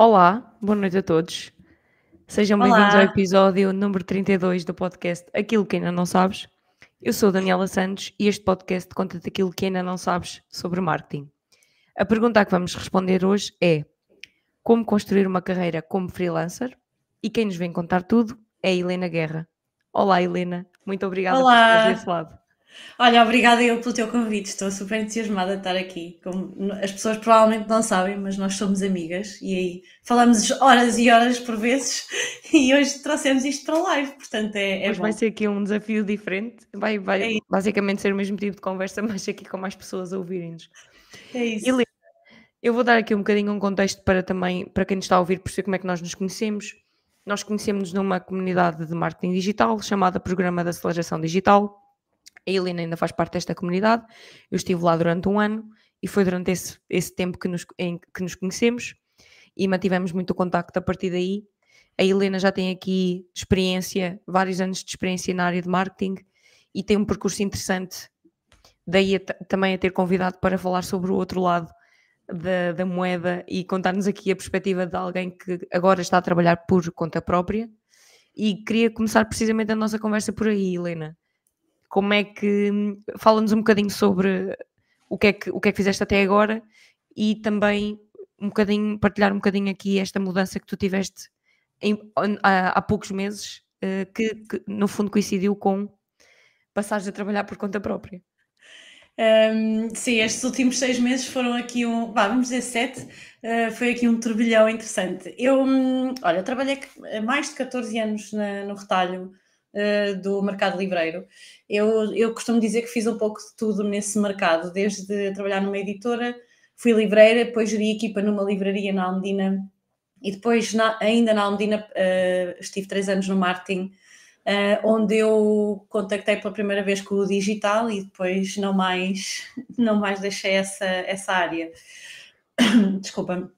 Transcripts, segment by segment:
Olá, boa noite a todos. Sejam bem-vindos ao episódio número 32 do podcast Aquilo que ainda não sabes. Eu sou Daniela Santos e este podcast conta-te aquilo que ainda não sabes sobre marketing. A pergunta a que vamos responder hoje é como construir uma carreira como freelancer e quem nos vem contar tudo é a Helena Guerra. Olá Helena, muito obrigada Olá. por estares desse lado. Olha, obrigada eu pelo teu convite, estou super entusiasmada de estar aqui. Como as pessoas provavelmente não sabem, mas nós somos amigas e aí falamos horas e horas por vezes e hoje trouxemos isto para live, portanto é, é Hoje bom. vai ser aqui um desafio diferente, vai, vai É basicamente ser o mesmo tipo de conversa, mas aqui com mais pessoas a ouvirem-nos. É isso. Helena, eu vou dar aqui um bocadinho um contexto para também, para quem nos está a ouvir, perceber como é que nós nos conhecemos. Nós conhecemos-nos numa comunidade de marketing digital chamada Programa de Aceleração Digital. A Helena ainda faz parte desta comunidade. Eu estive lá durante um ano e foi durante esse, esse tempo que nos, em que nos conhecemos e mantivemos muito contacto a partir daí. A Helena já tem aqui experiência, vários anos de experiência na área de marketing e tem um percurso interessante. Daí a também a ter convidado para falar sobre o outro lado da, da moeda e contar-nos aqui a perspectiva de alguém que agora está a trabalhar por conta própria. E queria começar precisamente a nossa conversa por aí, Helena. Como é que. Fala-nos um bocadinho sobre o que, é que, o que é que fizeste até agora e também um bocadinho, partilhar um bocadinho aqui esta mudança que tu tiveste em- há, há poucos meses, eh, que, que no fundo coincidiu com passares a trabalhar por conta própria. Hum, sim, estes últimos seis meses foram aqui um, vamos dizer sete, uh, foi aqui um turbilhão interessante. Eu, hum, olha, trabalhei c- mais de 14 anos na- no retalho uh, do mercado livreiro. Eu, eu costumo dizer que fiz um pouco de tudo nesse mercado, desde trabalhar numa editora, fui livreira, depois geri equipa numa livraria na Almedina e depois, na- ainda na Almedina, uh, estive três anos no marketing Uh, onde eu contactei pela primeira vez com o digital e depois não mais, não mais deixei essa, essa área. Desculpa.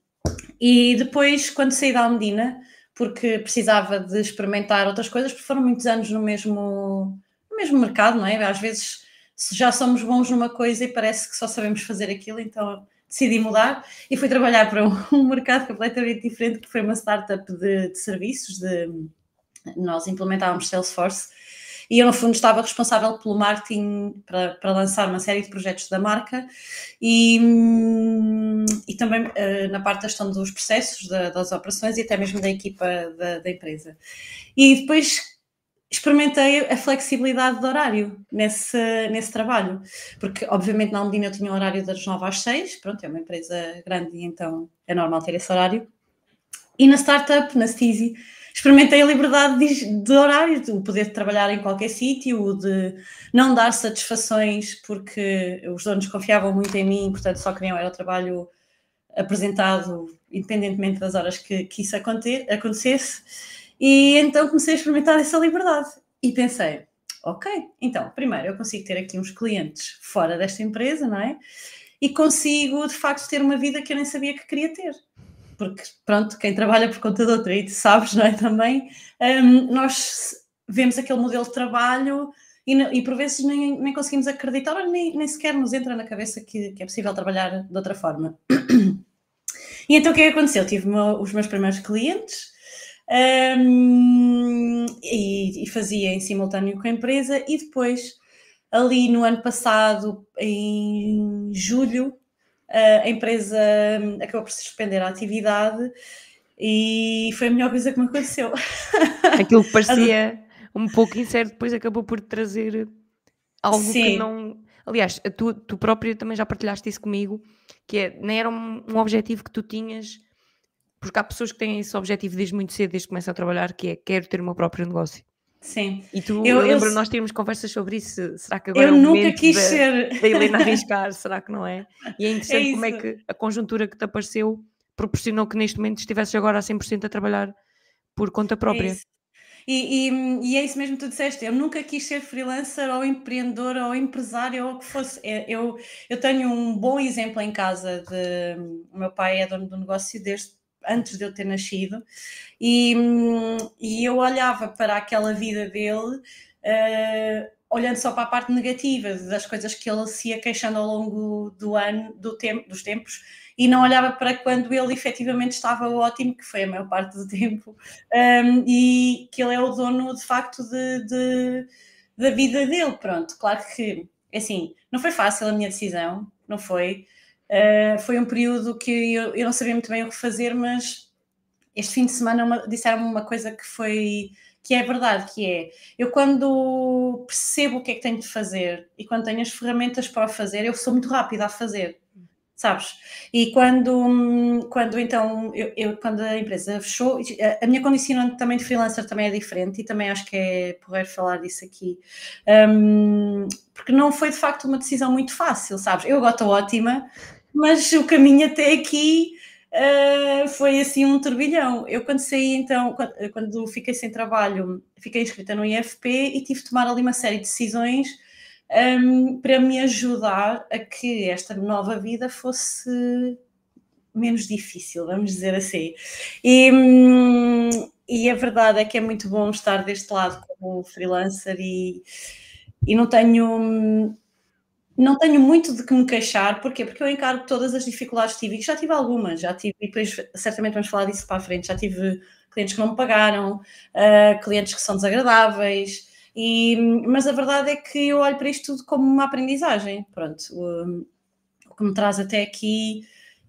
E depois, quando saí da Almedina, porque precisava de experimentar outras coisas, porque foram muitos anos no mesmo, no mesmo mercado, não é? Às vezes já somos bons numa coisa e parece que só sabemos fazer aquilo, então decidi mudar e fui trabalhar para um, um mercado completamente diferente, que foi uma startup de, de serviços, de nós implementávamos Salesforce e eu, no fundo, estava responsável pelo marketing para, para lançar uma série de projetos da marca e, hum, e também uh, na parte da gestão dos processos, da, das operações e até mesmo da equipa da, da empresa. E depois experimentei a flexibilidade de horário nesse, nesse trabalho, porque obviamente na Almedina eu tinha um horário das 9 às 6, pronto, é uma empresa grande e então é normal ter esse horário. E na startup, na Steezy, experimentei a liberdade de, de horário, o poder trabalhar em qualquer sítio, de não dar satisfações porque os donos confiavam muito em mim, portanto só queriam era o trabalho apresentado independentemente das horas que, que isso aconte, acontecesse. E então comecei a experimentar essa liberdade e pensei, ok, então primeiro eu consigo ter aqui uns clientes fora desta empresa, não é? E consigo de facto ter uma vida que eu nem sabia que queria ter porque pronto, quem trabalha por conta de outra e tu sabes, não é, também, um, nós vemos aquele modelo de trabalho e, e por vezes nem, nem conseguimos acreditar, ou nem, nem sequer nos entra na cabeça que, que, é possível trabalhar de outra forma. E então o que é aconteceu? Tive os meus primeiros clientes um, e, e fazia em simultâneo com a empresa e depois, ali no ano passado, em julho, a empresa acabou por suspender a atividade e foi a melhor coisa que me aconteceu. Aquilo que parecia um pouco incerto, depois acabou por trazer algo Sim. que não. Aliás, tu, tu própria também já partilhaste isso comigo, que é, nem era um, um objetivo que tu tinhas, porque há pessoas que têm esse objetivo desde muito cedo, desde que começam a trabalhar, que é quero ter o meu próprio negócio. Sim. E tu, Eu- eu, eu lembro s- nós termos conversas sobre isso. Será que agora Eu é nunca quis da, ser. da Helena arriscar? Será que não é? E é interessante como é que a conjuntura que te apareceu proporcionou que neste momento estivesses agora a 100% a trabalhar por conta É própria. isso. E, e- e é isso mesmo que tu disseste. Eu nunca quis ser freelancer ou empreendedor ou empresário ou o que fosse. É, Eu, eu tenho um bom exemplo em casa de. O meu pai é dono do negócio desde antes de eu ter nascido e, e eu olhava para aquela vida dele. eh, olhando só para a parte negativa das coisas que ele se ia queixando ao longo do ano, do tempo, dos tempos, e não olhava para quando ele efetivamente estava ótimo, que foi a maior parte do tempo, um, e que ele é o dono de facto de, de, da vida dele. Pronto, claro que assim, não foi fácil a minha decisão, não foi. Uh, foi um período que eu, eu, não sabia muito bem o que fazer, mas este fim de semana disseram-me uma coisa que foi que é verdade, que é eu quando percebo o que é que tenho de fazer e quando tenho as ferramentas para fazer, eu sou muito rápida a fazer, sabes? E quando, quando então eu, eu quando a empresa fechou, a minha condicionante também de freelancer também é diferente e também acho que é porreiro falar disso aqui. Um, porque não foi de facto uma decisão muito fácil, sabes? Eu agora estou ótima, mas o caminho até aqui uh, foi assim um turbilhão. Eu quando saí, então, quando, quando, fiquei sem trabalho, fiquei inscrita no IFP e tive de tomar ali uma série de decisões um, para me ajudar a que esta nova vida fosse menos difícil, vamos dizer assim. E, hum, e a verdade é que é muito bom estar deste lado como freelancer e, e não tenho não tenho muito de que me queixar, porquê? Porque eu encaro todas as dificuldades que tive, e já tive algumas, já tive, e depois certamente vamos falar disso para a frente, já tive clientes que não me pagaram, uh, clientes que são desagradáveis, e, mas a verdade é que eu olho para isto tudo como uma aprendizagem, pronto, o, o que me traz até aqui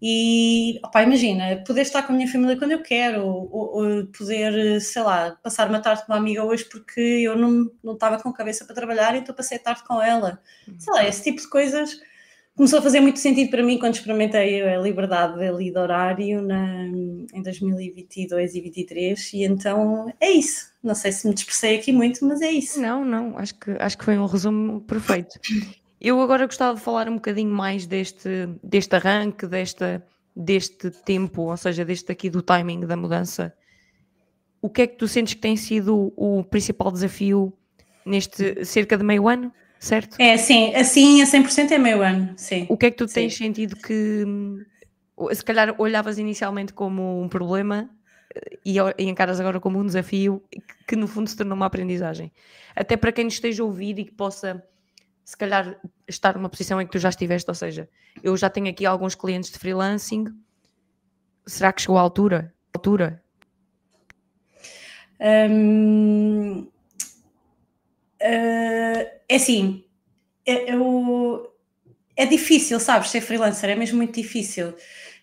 e, opa, imagina, poder estar com a minha família quando eu quero, ou, ou, poder, sei lá, passar uma tarde com uma amiga hoje porque eu não, não estava com cabeça para trabalhar, então passei a tarde com ela. Sei lá, esse tipo de coisas começou a fazer muito sentido para mim quando experimentei a liberdade ali de horário na, em 2022 e 2023 e então é isso. Não sei se me dispersei aqui muito, mas é isso. Não, não, acho que, acho que foi um resumo perfeito. Eu agora gostava de falar um bocadinho mais deste, deste arranque, desta, deste tempo, ou seja, deste aqui do timing da mudança. O que é que tu sentes que tem sido o principal desafio neste cerca de meio ano, certo? É, sim, assim a 100% é meio ano, sim. O que é que tu sim. tens sentido que, se calhar, olhavas inicialmente como um problema eh, e, e encaras agora como um desafio que, que no fundo se tornou uma aprendizagem? Até para quem nos esteja a ouvir e que possa se calhar estar numa posição em que tu já estiveste, ou seja, eu já tenho aqui alguns clientes de freelancing, será que chegou à altura? altura? uh, é assim, é, eu, é difícil, sabes, ser freelancer, é mesmo muito difícil.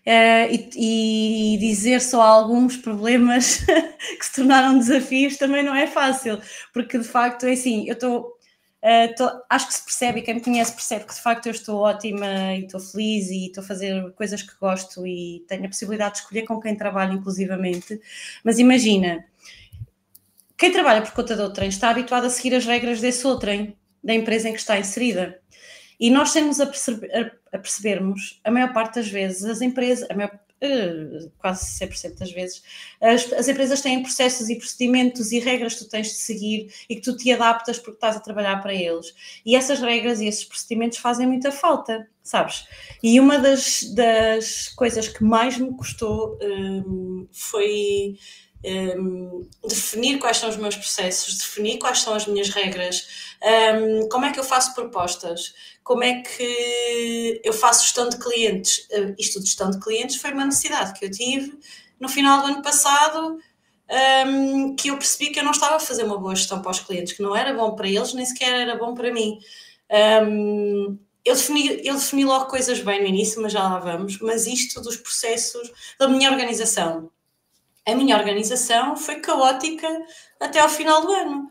Uh, e, e, dizer só alguns problemas que se tornaram desafios também não é fácil, porque de facto é assim, eu estou Uh, tô, acho que se percebe, e quem me conhece percebe que de facto eu estou ótima e estou feliz e estou a fazer coisas que gosto e tenho a possibilidade de escolher com quem trabalho, inclusivamente. Mas imagina, quem trabalha por conta de outrem está habituado a seguir as regras desse outrem, da empresa em que está inserida. E nós temos a, perceber, a, a percebermos, a maior parte das vezes, as empresas, a maior, quase 100% das vezes, as, as, empresas têm processos e procedimentos e regras que tu tens de seguir e que tu te adaptas porque estás a trabalhar para eles. E essas regras e esses procedimentos fazem muita falta, sabes? E uma das, das coisas que mais me custou um, foi. Um, definir quais são os meus processos, definir quais são as minhas regras, um, como é que eu faço propostas, como é que eu faço gestão de clientes. Uh, isto de gestão de clientes foi uma necessidade que eu tive no final do ano passado, um, que eu percebi que eu não estava a fazer uma boa gestão para os clientes, que não era bom para eles, nem sequer era bom para mim. Eu defini, eu defini logo coisas bem no início, mas já lá vamos. Mas isto dos processos da minha organização. A minha organização foi caótica até ao final do ano.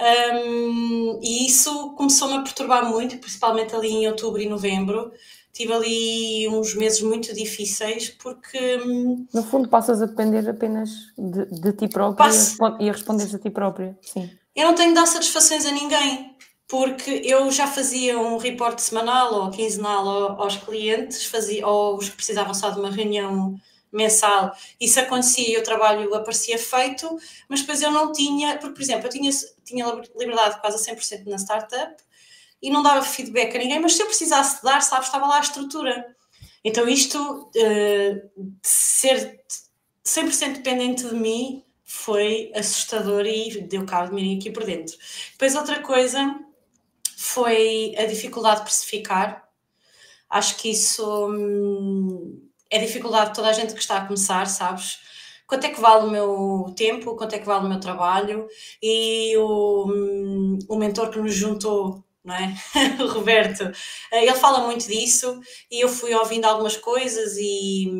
Um, e isso começou-me a perturbar muito, principalmente ali em outubro e novembro. Tive ali uns meses muito difíceis porque. Hum, no fundo, passas a depender apenas de, de ti própria passo... e a responderes a ti própria. Sim. Eu não tenho de dar satisfações a ninguém, porque eu já fazia um reporte semanal ou quinzenal aos clientes, fazia, ou os que precisavam só de uma reunião mensal, isso acontecia e o trabalho aparecia feito, mas depois eu não tinha, porque, por exemplo, eu tinha, tinha liberdade quase a 100% na startup e não dava feedback a ninguém, mas se eu precisasse dar, sabes, estava lá a estrutura. Então isto, uh, ser 100% dependente de mim, foi assustador e deu cabo de mim aqui por dentro. Depois outra coisa foi a dificuldade de precificar. Acho que isso hum, é dificuldade de toda a gente que está a começar, sabes? Quanto é que vale o meu tempo, quanto é que vale o meu trabalho e o, hum, o mentor que nos juntou não é? o Roberto, eh, ele fala muito disso e eu fui ouvindo algumas coisas e,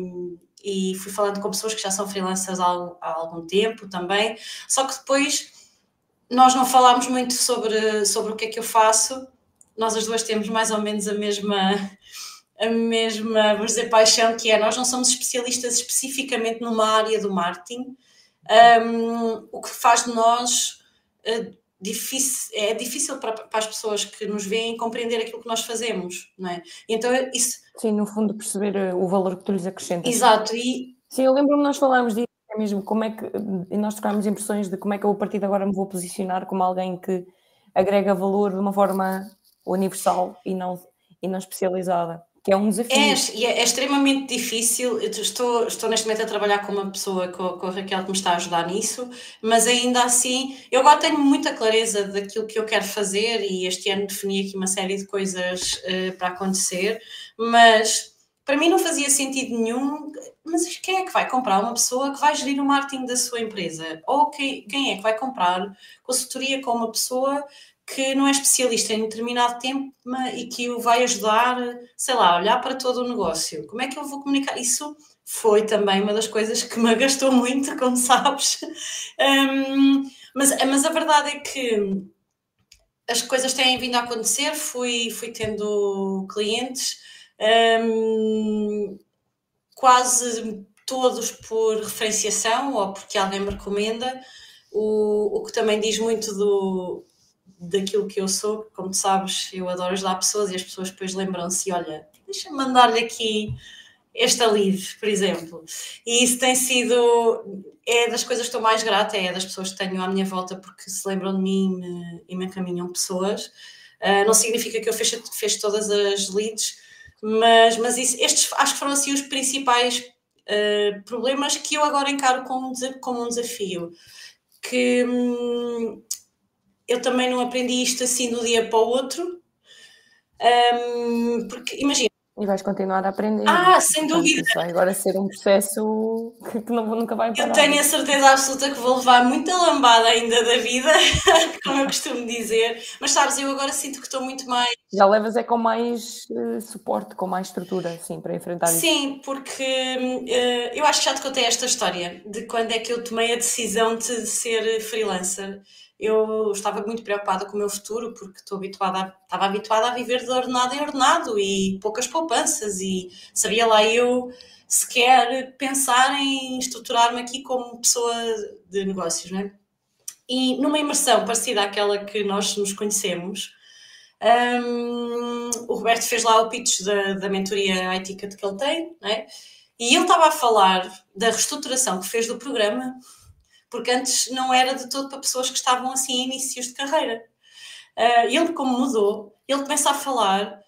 e fui falando com pessoas que já são freelancers há, há algum tempo também, só que depois nós não falámos muito sobre, sobre o que é que eu faço, nós as duas temos mais ou menos a mesma a mesma, vamos dizer, paixão que é, nós não somos especialistas especificamente numa área do marketing, um, o que faz de nós uh, difícil, é difícil para, para, as pessoas que nos veem compreender aquilo que nós fazemos, não é? Então isso... Sim, no fundo perceber eh, o valor que tu lhes acrescentas. Exato, e... Sim, eu lembro-me nós falámos disso é mesmo, como é que, e nós trocámos impressões de como é que eu a partir de agora me vou posicionar como alguém que agrega valor de uma forma universal e não, e não especializada que é um desafio. É, é, é extremamente difícil. Estou, estou neste momento a trabalhar com uma pessoa, com, com a Raquel, que me está a ajudar nisso, mas ainda assim, eu agora tenho muita clareza daquilo que eu quero fazer e este ano defini aqui uma série de coisas uh, para acontecer, mas para mim não fazia sentido nenhum. Mas quem é que vai comprar uma pessoa que vai gerir o marketing da sua empresa? Ou quem, quem é que vai comprar consultoria com uma pessoa que não é especialista em determinado tema e que o vai ajudar, sei lá, a olhar para todo o negócio. Como é que eu vou comunicar? Isso foi também uma das coisas que me gastou muito, como sabes. Um, mas, mas a verdade é que as coisas têm vindo a acontecer, fui, fui tendo clientes, um, quase todos por referenciação ou porque alguém me recomenda, o, o que também diz muito do, daquilo que eu sou, como tu sabes, eu adoro ajudar pessoas e as pessoas depois lembram-se, olha, deixa-me mandar-lhe aqui esta lead, por exemplo. E isso tem sido, é das coisas que estou mais grata, é das pessoas que tenho à minha volta porque se lembram de mim e me, e me encaminham pessoas. Uh, não significa que eu feche, feche todas as leads, mas, mas isso, estes acho que foram assim os principais uh, problemas que eu agora encaro como, como um desafio. Que hum, eu também não aprendi isto assim de um dia para o outro, um, porque imagina. E vais continuar a aprender. Ah, sem dúvida. Vai agora ser um processo que não, nunca vai parar. Eu tenho a certeza absoluta que vou levar muita lambada ainda da vida, como eu costumo dizer. Mas sabes, eu agora sinto que estou muito mais. Já levas é com mais uh, suporte, com mais estrutura, sim, para enfrentar sim, isso. Sim, porque uh, eu acho que já te contei esta história de quando é que eu tomei a decisão de ser freelancer eu estava muito preocupada com o meu futuro porque estou habituada a, estava habituada a viver de ordenado em ordenado e poucas poupanças e sabia lá eu sequer pensar em estruturar-me aqui como pessoa de negócios, né? E numa imersão parecida àquela que nós nos conhecemos, um, o Roberto fez lá o pitch da, da mentoria IT que ele tem, né? E ele estava a falar da reestruturação que fez do programa porque antes não era de todo para pessoas que estavam assim em inícios de carreira. Uh, ele, como mudou, ele começa a falar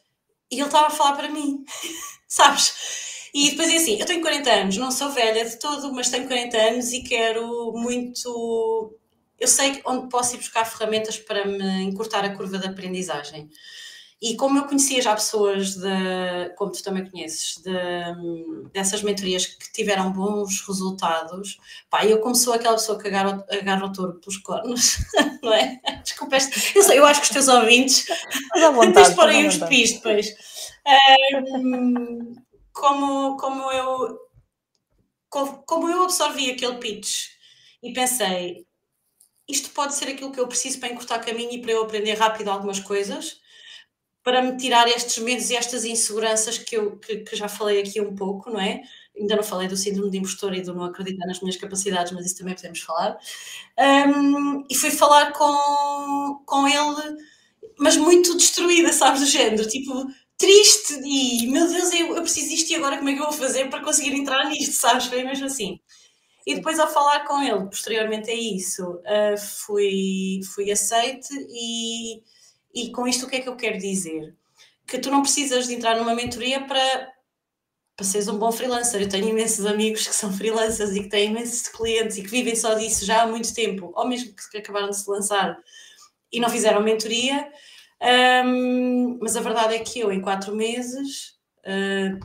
e ele estava a falar para mim, sabes? E depois é assim: eu tenho 40 anos, não sou velha de todo, mas tenho 40 anos e quero muito. Eu sei onde posso ir buscar ferramentas para me encurtar a curva de aprendizagem. E como eu conhecia já pessoas, de, como tu também conheces, de, dessas mentorias que tiveram bons resultados, pá, eu como sou aquela pessoa que agarra, agarra o touro pelos cornos, não é? Desculpa, eu, sei, eu acho que os teus ouvintes tens de pôr aí uns pis depois. Um, como, como, eu, como eu absorvi aquele pitch e pensei, isto pode ser aquilo que eu preciso para encurtar caminho e para eu aprender rápido algumas coisas para me tirar estes medos e estas inseguranças que eu que, que, já falei aqui um pouco, não é? Ainda não falei do síndrome de impostor e do não acreditar nas minhas capacidades, mas isso também podemos falar. Um, e fui falar com, com ele, mas muito destruída, sabes, do género, tipo, triste e, meu Deus, eu, eu preciso disto e agora como é que eu vou fazer para conseguir entrar nisto, sabes? Foi mesmo assim. E depois, ao falar com ele, posteriormente a isso, uh, fui, fui aceite e e com isto o que é que eu quero dizer? Que tu não precisas de entrar numa mentoria para, para seres um bom freelancer. Eu tenho imensos amigos que são freelancers e que têm imensos clientes e que vivem só disso já há muito tempo, ou mesmo que acabaram de se lançar e não fizeram mentoria. Um, mas a verdade é que eu, em quatro meses, uh,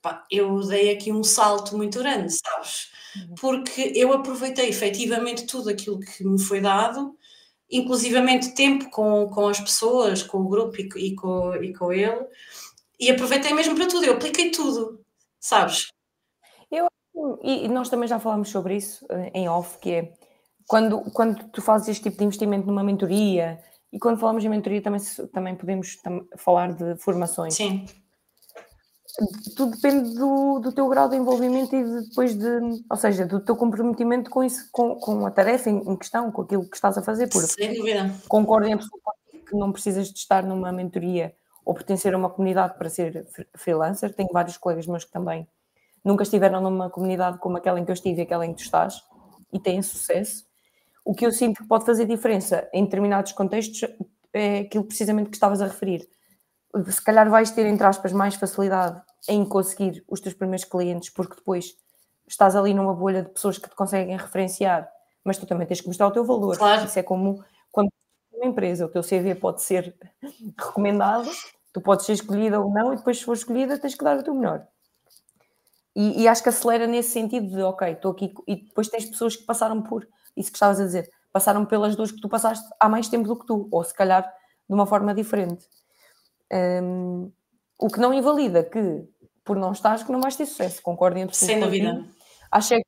pá, eu dei aqui um salto muito grande, sabes? Uhum. Porque eu aproveitei efetivamente tudo aquilo que me foi dado, inclusivamente tempo com, com as pessoas, com o grupo e, e, com, e com ele, e aproveitei mesmo para tudo, eu apliquei tudo, sabes? Eu, e nós também já falámos sobre isso eh, em off, que é quando, quando tu fazes este tipo de investimento numa mentoria, e quando falamos em mentoria também, também podemos tam falar de formações. Sim. Tudo depende do, do teu grau de envolvimento e de, depois de, ou seja, do teu comprometimento com isso, com, com a tarefa em, em questão, com aquilo que estás a fazer. Porque Sem dúvida. Concordo em absolutamente que não precisas de estar numa mentoria ou pertencer a uma comunidade para ser freelancer. Tenho vários colegas meus que também nunca estiveram numa comunidade como aquela em que eu estive e aquela em que tu estás e têm sucesso. O que eu sinto que pode fazer diferença em determinados contextos é aquilo precisamente que estavas a referir. Se calhar vais ter, entre aspas, mais facilidade em conseguir os teus primeiros clientes, porque depois estás ali numa bolha de pessoas que te conseguem referenciar, mas tu também tens que mostrar o teu valor. Claro. Isso é como quando uma empresa, o teu CV pode ser recomendado, tu podes ser escolhida ou não, e depois, se for escolhida, tens que dar o teu melhor. E, e acho que acelera nesse sentido de, ok, estou aqui, e depois tens pessoas que passaram por isso que estavas a dizer, passaram pelas duas que tu passaste há mais tempo do que tu, ou se calhar de uma forma diferente. Um, o que não invalida que, por não estares, que não vais ter sucesso, concordo em Sem dúvida. Acho é que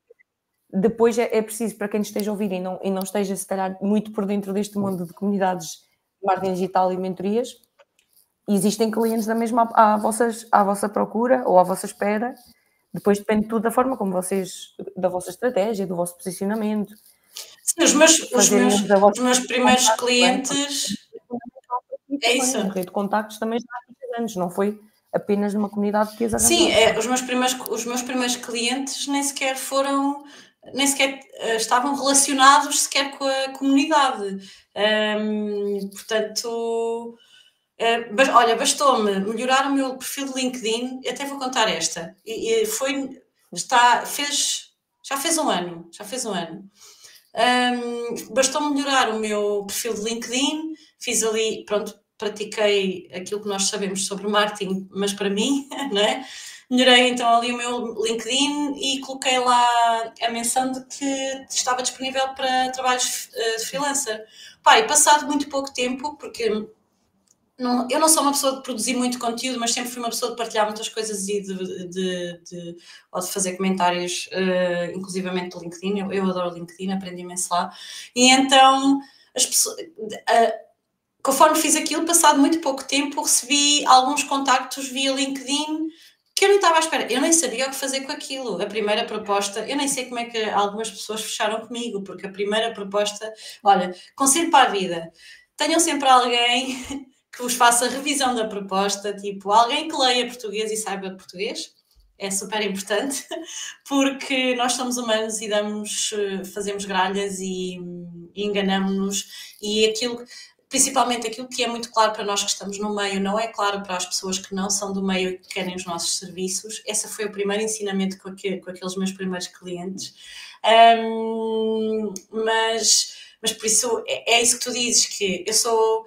depois é, é, preciso, para quem esteja a ouvir e não, e não esteja, se calhar, muito por dentro deste mundo de comunidades de marketing digital e mentorias, existem clientes da mesma à, vossas, à vossa procura ou à vossa espera. Depois depende tudo da forma como vocês, da vossa estratégia, do vosso posicionamento, Sim, os meus, os meus, os meus primeiros clientes. É isso. A rede de contactos também já há muitos anos, não foi apenas numa comunidade que Sim, é, os, meus primeiros, os meus primeiros clientes nem sequer foram, nem sequer uh, estavam relacionados sequer com a comunidade. Portanto, uh, olha, bastou-me melhorar o meu perfil de LinkedIn, até vou contar esta, e, e foi, está, fez, já fez um ano, já fez um ano. Um, bastou melhorar o meu perfil de LinkedIn, fiz ali, pronto, pratiquei aquilo que nós sabemos sobre marketing, mas para mim, né? Melhorei então ali o meu LinkedIn e coloquei lá a menção de que estava disponível para trabalhos de freelancer. Pai, passado muito pouco tempo, porque não, eu não sou uma pessoa de produzir muito conteúdo, mas sempre fui uma pessoa de partilhar muitas coisas e de, de, de ou de fazer comentários, uh, inclusivamente do LinkedIn. Eu, eu adoro LinkedIn, aprendi imenso lá. E então, as pessoas, uh, conforme fiz aquilo, passado muito pouco tempo, recebi alguns contactos via LinkedIn que eu nem estava à espera. Eu nem sabia o que fazer com aquilo. A primeira proposta, eu nem sei como é que algumas pessoas fecharam comigo, porque a primeira proposta, olha, conselho para a vida. Tenham sempre alguém que vos faça revisão da proposta, tipo alguém que leia português e saiba português, é super importante, porque nós somos humanos e damos, eh, fazemos gralhas e, e enganamos-nos, e aquilo, principalmente aquilo que é muito claro para nós que estamos no meio, não é claro para as pessoas que não são do meio e que querem os nossos serviços. Esse foi o primeiro ensinamento com, com aqueles meus primeiros clientes. Um, mas, mas por isso é, é isso que tu dizes, que eu sou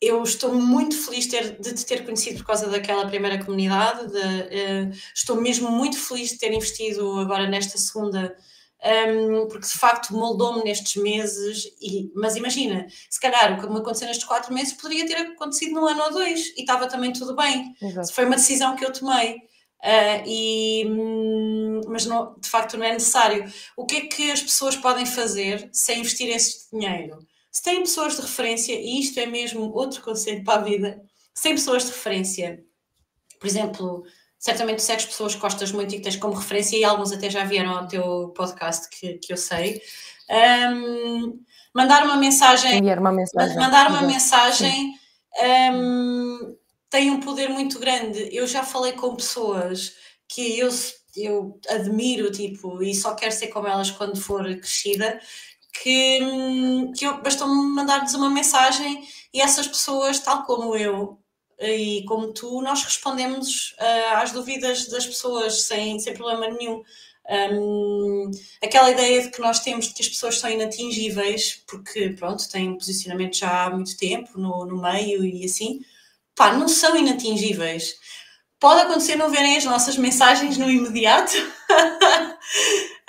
eu estou muito feliz ter, de te ter conhecido por causa daquela primeira comunidade. De, uh, estou mesmo muito feliz de ter investido agora nesta segunda, um, porque de facto moldou-me nestes meses. E, mas imagina, se calhar o que me aconteceu nestes quatro meses poderia ter acontecido num ano ou dois e estava também tudo bem. Exato. Foi uma decisão que eu tomei. Uh, e, hum, mas não, de facto não é necessário. O que é que as pessoas podem fazer sem investir esse dinheiro? Se têm pessoas de referência, e isto é mesmo outro conceito para a vida, se têm pessoas de referência, por exemplo, certamente segues pessoas que gostas muito e que tens como referência, e alguns até já vieram ao teu podcast, que, que eu sei. Um, mandar uma mensagem. Enviar uma mensagem. Mandar uma mensagem um, tem um poder muito grande. Eu já falei com pessoas que eu, eu admiro, tipo, e só quero ser como elas quando for crescida, que, que bastou-me mandar-lhes uma mensagem e essas pessoas, tal como eu e como tu, nós respondemos uh, às dúvidas das pessoas sem, sem problema nenhum. Um, aquela ideia de que nós temos de que as pessoas são inatingíveis porque, pronto, têm posicionamento já há muito tempo no, no meio e assim, pá, não são inatingíveis. Pode acontecer não verem as nossas mensagens no imediato, uh,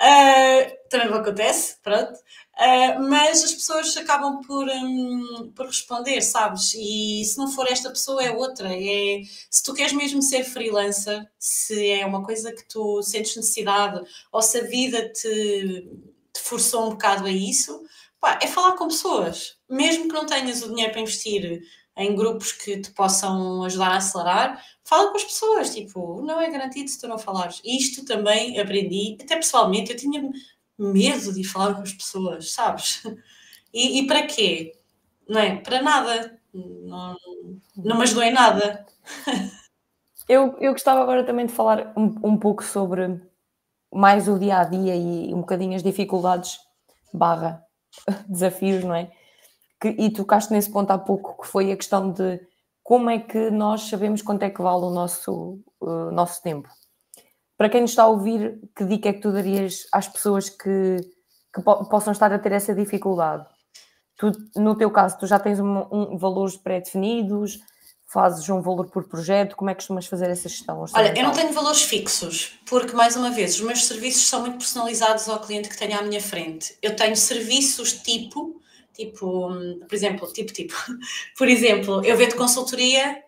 também acontece, pronto. Uh, mas as pessoas acabam por, um, por responder, sabes? E se não for esta pessoa, é outra. É, se tu queres mesmo ser freelancer, se é uma coisa que tu sentes necessidade, ou se a vida te, te forçou um bocado a isso, pá, é falar com pessoas. Mesmo que não tenhas o dinheiro para investir em grupos que te possam ajudar a acelerar, fala com as pessoas. Tipo, não é garantido se tu não falares. Isto também aprendi, até pessoalmente, eu tinha medo de falar com as pessoas, sabes? E, e para quê? Não é? Para nada. Não, não me ajudou em nada. Eu, eu gostava agora também de falar um, um pouco sobre mais o dia a dia e um bocadinho as dificuldades barra desafios, não é? Que, e tocaste nesse ponto há pouco, que foi a questão de como é que nós sabemos quanto é que vale o nosso, uh, nosso tempo para quem nos está a ouvir, que dica é que tu darias às pessoas que, que po possam estar a ter essa dificuldade? Tu, no teu caso, tu já tens um, um valores pré-definidos, fazes um valor por projeto, como é que costumas fazer essa gestão? Olha, eu não tenho valores fixos, porque, mais uma vez, os meus serviços são muito personalizados ao cliente que tenho à minha frente. Eu tenho serviços tipo, tipo, por exemplo, tipo, tipo, por exemplo, eu vendo consultoria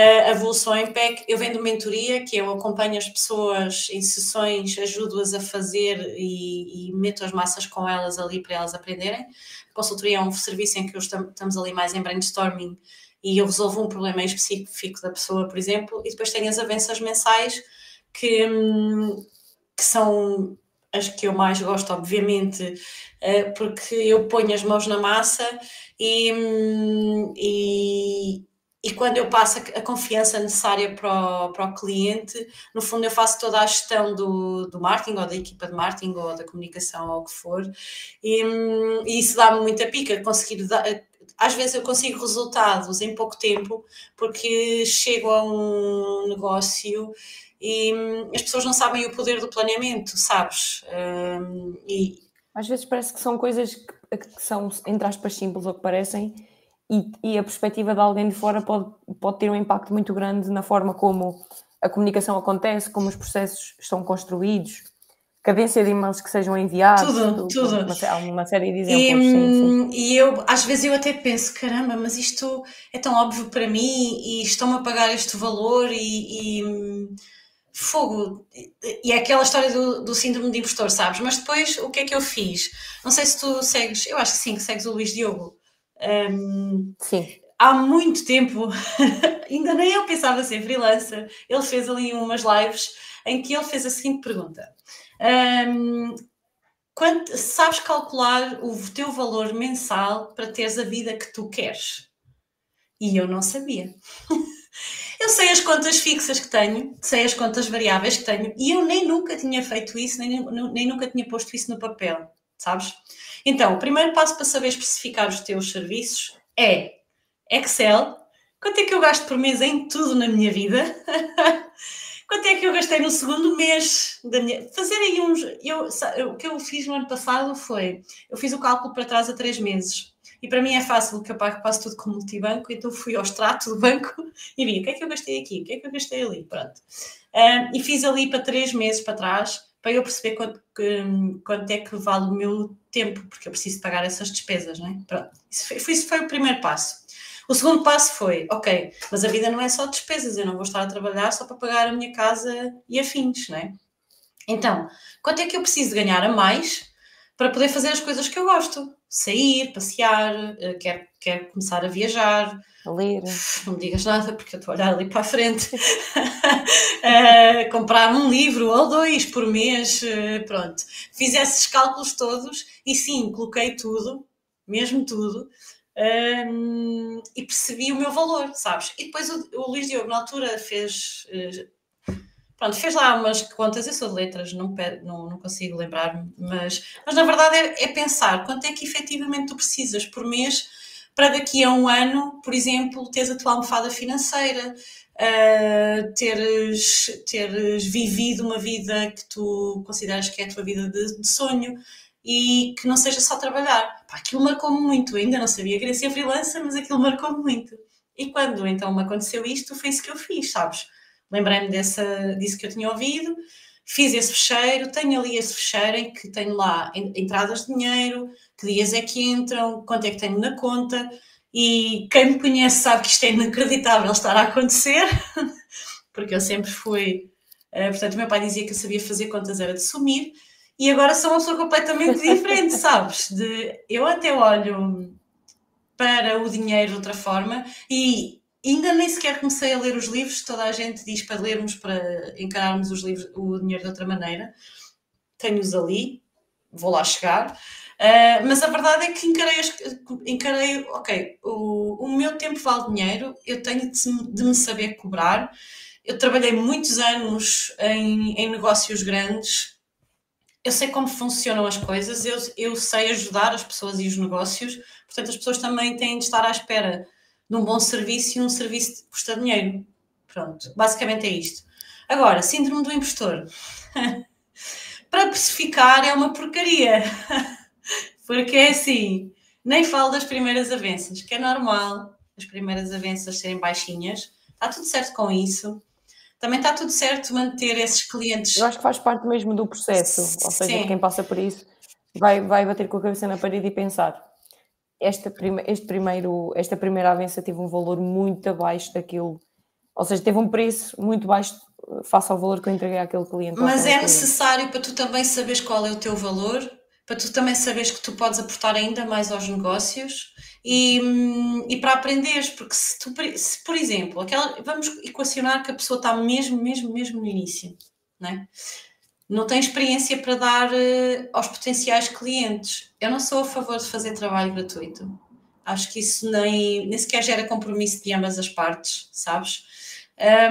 a evolução em PEC, eu vendo mentoria, que eu acompanho as pessoas em sessões, ajudo-as a fazer e, e, meto as massas com elas ali para elas aprenderem. A consultoria é um serviço em que estamos ali mais em brainstorming e eu resolvo um problema específico da pessoa, por exemplo, e depois tenho as avanças mensais que, hum, que são as que eu mais gosto, obviamente, eh, porque eu ponho as mãos na massa e, hum, e e quando eu passo a, confiança necessária para o, para o cliente, no fundo eu faço toda a gestão do, do marketing ou da equipa de marketing ou da comunicação ou o que for, e, e isso dá-me muita pica, conseguir dar, às vezes eu consigo resultados em pouco tempo, porque chego a um negócio e as pessoas não sabem o poder do planeamento, sabes? Um, e... Às vezes parece que são coisas que, que são, entre aspas, simples ou que parecem, e, e, a perspectiva de alguém de fora pode, pode ter um impacto muito grande na forma como a comunicação acontece, como os processos estão construídos, cadência de e-mails que sejam enviados. Tudo, tudo. Uma, uma série de exemplos. E, sim, sim. e eu, às vezes, eu até penso: caramba, mas isto é tão óbvio para mim e estão-me a pagar este valor e, e fogo. E é aquela história do, do síndrome de impostor, sabes? Mas depois, o que é que eu fiz? Não sei se tu segues, eu acho que sim, que segues o Luís Diogo. Um, Sim. Há muito tempo, ainda nem eu pensava ser freelancer, ele fez ali umas lives em que ele fez a seguinte pergunta: um, sabes calcular o teu valor mensal para teres a vida que tu queres? E eu não sabia. eu sei as contas fixas que tenho, sei as contas variáveis que tenho, e eu nem nunca tinha feito isso, nem, nem nunca tinha posto isso no papel, sabes? Então, o primeiro passo para saber especificar os teus serviços é Excel. Quanto é que eu gasto por mês em tudo na minha vida? Quanto é que eu gastei no segundo mês da minha. Fazer aí uns. Eu, o que eu fiz no ano passado foi. Eu fiz o cálculo para trás a três meses. E para mim é fácil, porque eu pago quase tudo com multibanco, então fui ao extrato do banco e vi o que é que eu gastei aqui, o que é que eu gastei ali, pronto. Um, e fiz ali para três meses para trás, para eu perceber quanto, quanto é que vale o meu tempo, porque eu preciso pagar essas despesas, não é? Pronto, isso foi, isso foi o primeiro passo. O segundo passo foi, ok, mas a vida não é só despesas, eu não vou estar a trabalhar só para pagar a minha casa e afins, não é? Então, quanto é que eu preciso ganhar a mais para poder fazer as coisas que eu gosto? Sair, passear, eh, quero, quero começar a viajar, ler. Não me digas nada, porque eu estou a olhar ali para a frente. uh, comprar um livro ou dois por mês, uh, pronto. Fiz esses cálculos todos e sim, coloquei tudo, mesmo tudo, um, e percebi o meu valor, sabes? E depois o, o Luís Diogo, na altura, fez. Uh, pronto, fez lá umas contas, eu sou de letras, não, não, não consigo lembrar-me, mas, mas na verdade é, é pensar quanto é que efetivamente tu precisas por mês para daqui a um ano, por exemplo, teres a tua almofada financeira, uh, teres, teres vivido uma vida que tu consideras que é a tua vida de, de sonho e que não seja só trabalhar. Pá, aquilo marcou-me muito, ainda não sabia que ia ser freelancer, mas aquilo marcou-me muito. E quando então me aconteceu isto, foi isso que eu fiz, sabes? Lembrei-me disso que eu tinha ouvido, fiz esse fecheiro, tenho ali esse fecheiro em que tenho lá entradas de dinheiro, que dias é que entram, quanto é que tenho na conta, e quem me conhece sabe que isto é inacreditável estar a acontecer, porque eu sempre fui. Uh, portanto, meu pai dizia que eu sabia fazer contas, era de sumir, e agora sou uma pessoa completamente diferente, sabes? De, eu até olho para o dinheiro de outra forma e ainda nem sequer comecei a ler os livros, toda a gente diz para lermos, para encararmos os livros, o dinheiro de outra maneira. Tenho-os ali, vou lá chegar. Uh, mas a verdade é que encarei, encarei ok, o, o meu tempo vale dinheiro, eu tenho de, de, me saber cobrar. Eu trabalhei muitos anos em, em negócios grandes, eu sei como funcionam as coisas, eu, eu sei ajudar as pessoas e os negócios, portanto, as pessoas também têm de estar à espera de um bom serviço e um serviço que custa dinheiro. Pronto, basicamente é isto. Agora, síndrome do impostor. Para precificar é uma porcaria. Porque é assim, nem falo das primeiras avanças, que é normal as primeiras avanças serem baixinhas, está tudo certo com isso. Também está tudo certo manter esses clientes. Eu acho que faz parte mesmo do processo, ou seja, Sim. quem passa por isso vai, vai bater com a cabeça na parede e pensar: esta, prime, este primeiro, esta primeira avança teve um valor muito abaixo daquilo, ou seja, teve um preço muito baixo face ao valor que eu entreguei àquele cliente. Mas é necessário para tu também saberes qual é o teu valor para tu também saberes que tu podes aportar ainda mais aos negócios e, hum, e para aprenderes, porque se tu, se, por exemplo, aquela, vamos equacionar que a pessoa está mesmo, mesmo, mesmo no início, não é? Não tem experiência para dar uh, aos potenciais clientes. Eu não sou a favor de fazer trabalho gratuito. Acho que isso nem, nem sequer gera compromisso de ambas as partes, sabes?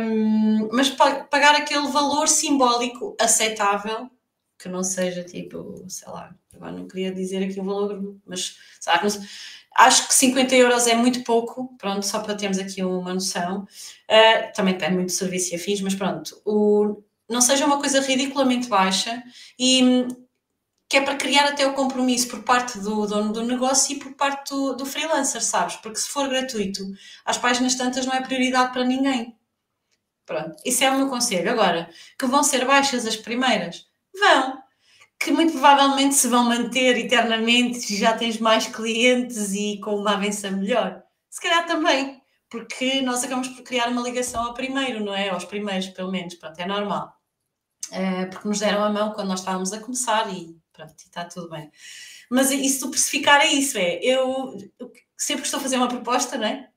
Um, mas pagar aquele valor simbólico aceitável que não seja tipo, sei lá, agora não queria dizer aqui um valor, mas sabe, acho que 50 euros é muito pouco, pronto, só para termos aqui uma noção. Uh, também depende muito do serviço e afins, mas pronto, o, não seja uma coisa ridiculamente baixa e que é para criar até o compromisso por parte do dono do negócio e por parte do, do freelancer, sabes? Porque se for gratuito, às páginas tantas não é prioridade para ninguém. Pronto, isso é o meu conselho. Agora, que vão ser baixas as primeiras, Vão. Que muito provavelmente se vão manter eternamente se já tens mais clientes e com uma avença melhor. Se calhar também, porque nós acabamos por criar uma ligação ao primeiro, não é? Aos primeiros, pelo menos. Pronto, é normal. Uh, porque nos deram a mão quando nós estávamos a começar e pronto, está tudo bem. Mas isso do precificar é isso, é. Eu, eu sempre que estou a fazer uma proposta, não é?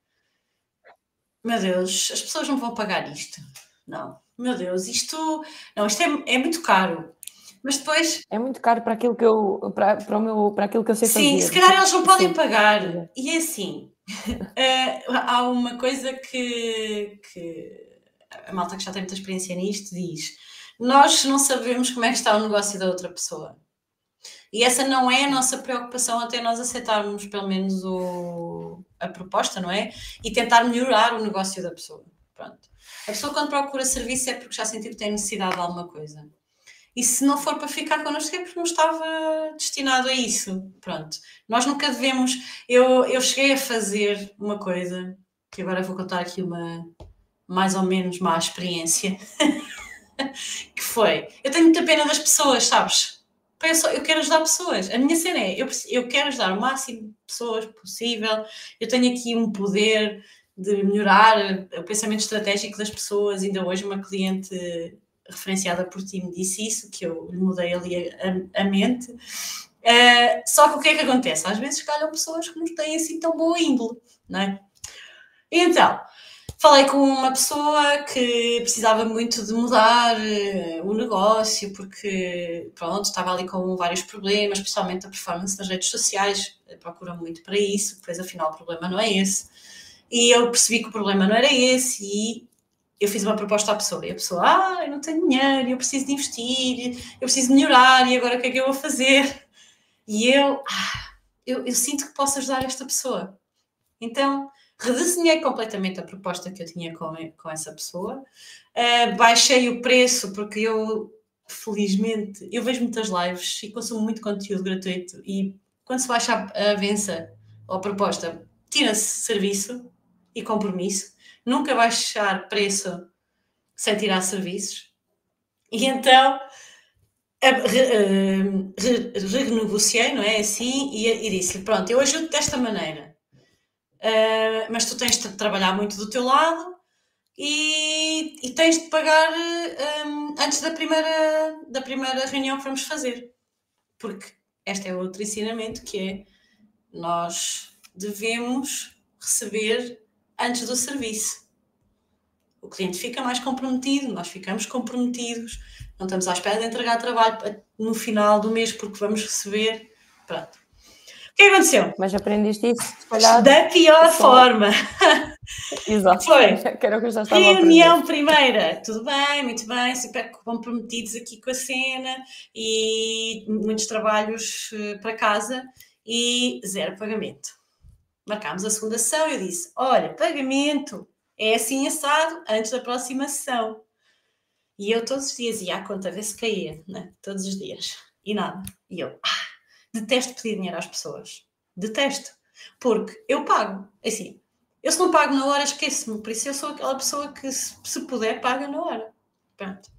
Meu Deus, as pessoas não vão pagar isto. Não, meu Deus, isto. Não, isto é, é muito caro. Mas depois. É muito caro para aquilo que eu, para, para o meu, para aquilo que eu sei fazer. Sim, se calhar eles não podem Sim. pagar. E é assim, uh, há uma coisa que, que a malta que já tem muita experiência nisto diz: nós não sabemos como é que está o negócio da outra pessoa. E essa não é a nossa preocupação até nós aceitarmos pelo menos o, a proposta, não é? E tentar melhorar o negócio da pessoa. Pronto. A pessoa quando procura serviço é porque já sentiu que tem necessidade de alguma coisa. E se não for para ficar connosco é porque não estava destinado a isso. Pronto. Nós nunca devemos. Eu, eu cheguei a fazer uma coisa, que agora vou contar aqui uma mais ou menos má experiência, que foi. Eu tenho muita pena das pessoas, sabes? Eu, eu quero ajudar pessoas. A minha cena é: eu, eu quero ajudar o máximo de pessoas possível. Eu tenho aqui um poder de melhorar o pensamento estratégico das pessoas. Ainda hoje, uma cliente referenciada por ti me disse isso, que eu lhe mudei ali a, a mente. Uh, só que o que é que acontece? Às vezes calham pessoas que não têm assim tão boa índole, não é? Então, falei com uma pessoa que precisava muito de mudar uh, o negócio, porque, pronto, estava ali com vários problemas, especialmente a performance nas redes sociais, procura muito para isso, pois afinal o problema não é esse. E eu percebi que o problema não era esse e eu fiz uma proposta à pessoa e a pessoa, ah, eu não tenho dinheiro, eu preciso de investir, eu preciso melhorar e agora o que é que eu vou fazer? E eu, ah, eu, eu sinto que posso ajudar esta pessoa. Então, redesenhei completamente a proposta que eu tinha com, com essa pessoa, uh, baixei o preço, porque eu, felizmente, eu vejo muitas lives e consumo muito conteúdo gratuito e quando se baixa a, a vença ou a proposta, tira-se serviço e compromisso, nunca baixar preço sem tirar serviços. E então renegociei, não é assim, e, e disse-lhe, pronto, eu ajudo desta maneira, uh, mas tu tens de trabalhar muito do teu lado e, e tens de pagar um, antes da primeira, da primeira reunião que vamos fazer. Porque este é outro ensinamento que é nós devemos receber antes do serviço. O cliente fica mais comprometido, nós ficamos comprometidos, não estamos à espera de entregar trabalho no final do mês porque vamos receber. Pronto. O que aconteceu? Mas aprendeste isso, se calhar. Da pior só... forma. Exato. Foi. Que era o que eu já estava Reunião primeira. Tudo bem, muito bem, super comprometidos aqui com a cena e muitos trabalhos eh, para casa e zero pagamento. Marcámos a segunda sessão e eu disse: Olha, pagamento é assim assado antes da próxima sessão. E eu todos os dias ia à conta ver se caía, né? todos os dias. E nada. E eu, ah, detesto pedir dinheiro às pessoas. Detesto. Porque eu pago. É assim, eu se não pago na hora, esqueço-me. Por isso eu sou aquela pessoa que, se, se puder, paga na hora. Pronto.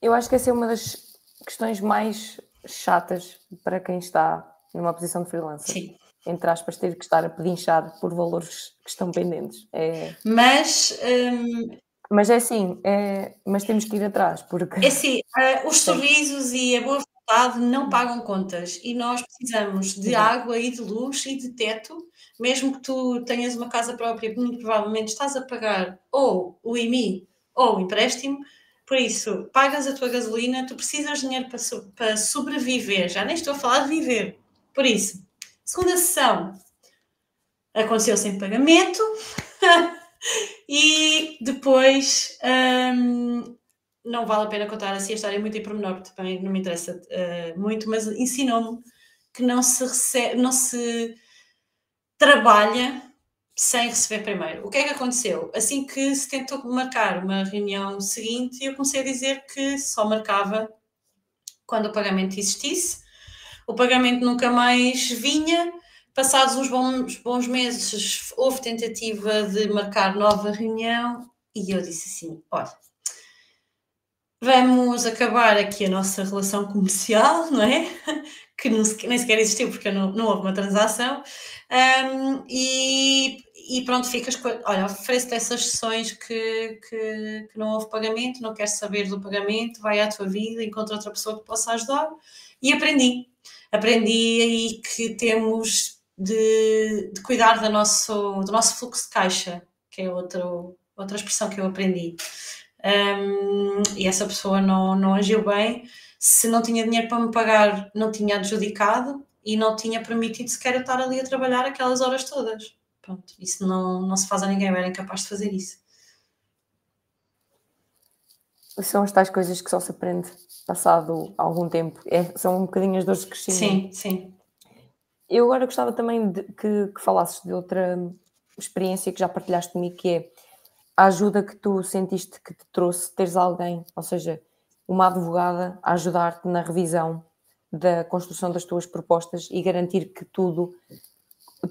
Eu acho que essa é uma das questões mais chatas para quem está numa posição de freelancer. Sim. Entre aspas, ter que estar a pedinchar por valores que estão pendentes. É... Mas hum, mas é assim, é, mas temos que ir atrás, porque. É assim, uh, os sorrisos e a boa vontade não pagam contas e nós precisamos de água e de luz e de teto, mesmo que tu tenhas uma casa própria, muito provavelmente estás a pagar ou o IMI ou o empréstimo, por isso, pagas a tua gasolina, tu precisas de dinheiro para, so para sobreviver, já nem estou a falar de viver. Por isso, segunda sessão aconteceu sem pagamento. E depois, um, não vale a pena contar assim a história muito em pormenor, porque também não me interessa uh, muito, mas ensinou-me que não se, recebe, não se trabalha sem receber primeiro. O que é que aconteceu? Assim que se tentou marcar uma reunião seguinte, eu comecei a dizer que só marcava quando o pagamento existisse. O pagamento nunca mais vinha Passados uns bons, bons meses, houve tentativa de marcar nova reunião e eu disse assim: olha, vamos acabar aqui a nossa relação comercial, não é? Que não, nem sequer existiu porque não, não houve uma transação. Um, e, e, pronto, ficas com. Olha, ofereço-te essas sessões que, que, que, não houve pagamento, não queres saber do pagamento, vai à tua vida, encontra outra pessoa que possa ajudar. E aprendi. Aprendi aí que temos de, de cuidar do nosso, do nosso fluxo de caixa, que é outro, outra expressão que eu aprendi. Um, e essa pessoa não, não agiu bem. Se não tinha dinheiro para me pagar, não tinha adjudicado e não tinha permitido sequer estar ali a trabalhar aquelas horas todas. Pronto, isso não, não se faz a ninguém, eu era incapaz de fazer isso. São as tais coisas que só se aprende passado algum tempo. É, são um bocadinho as dores de crescimento. Sim, sim. Eu agora gostava também de que, que falasses de outra experiência que já partilhaste comigo, que é a ajuda que tu sentiste que te trouxe teres alguém, ou seja, uma advogada a ajudar-te na revisão da construção das tuas propostas e garantir que tudo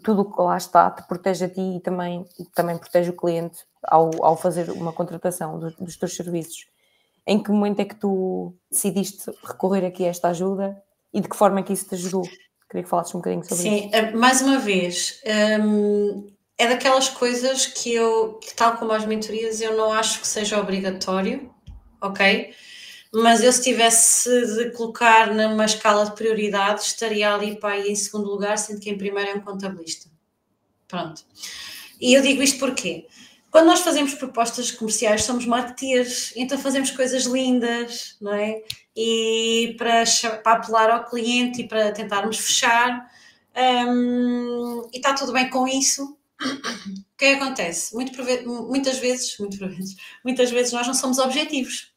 tudo que lá está te protege a ti e também, também protege o cliente ao, ao fazer uma contratação dos, dos teus serviços. Em que momento é que tu decidiste recorrer aqui a esta ajuda e de que forma é que isso te ajudou? Queria que falasses um bocadinho sobre Sim, isso. Sim, eh, mais uma vez, um, é daquelas coisas que eu, que tal como as mentorias, eu não acho que seja obrigatório, ok? Mas eu se tivesse de colocar numa escala de prioridades, estaria ali para em segundo lugar, sendo que em primeiro é um contabilista. Pronto. E eu digo isto porquê? Quando nós fazemos propostas comerciais, somos marketeers, então fazemos coisas lindas, não é? E para, para apelar ao cliente e para tentarmos fechar, um, e está tudo bem com isso. O que é que acontece? Muito, muitas vezes, muito muitas vezes nós não somos objetivos.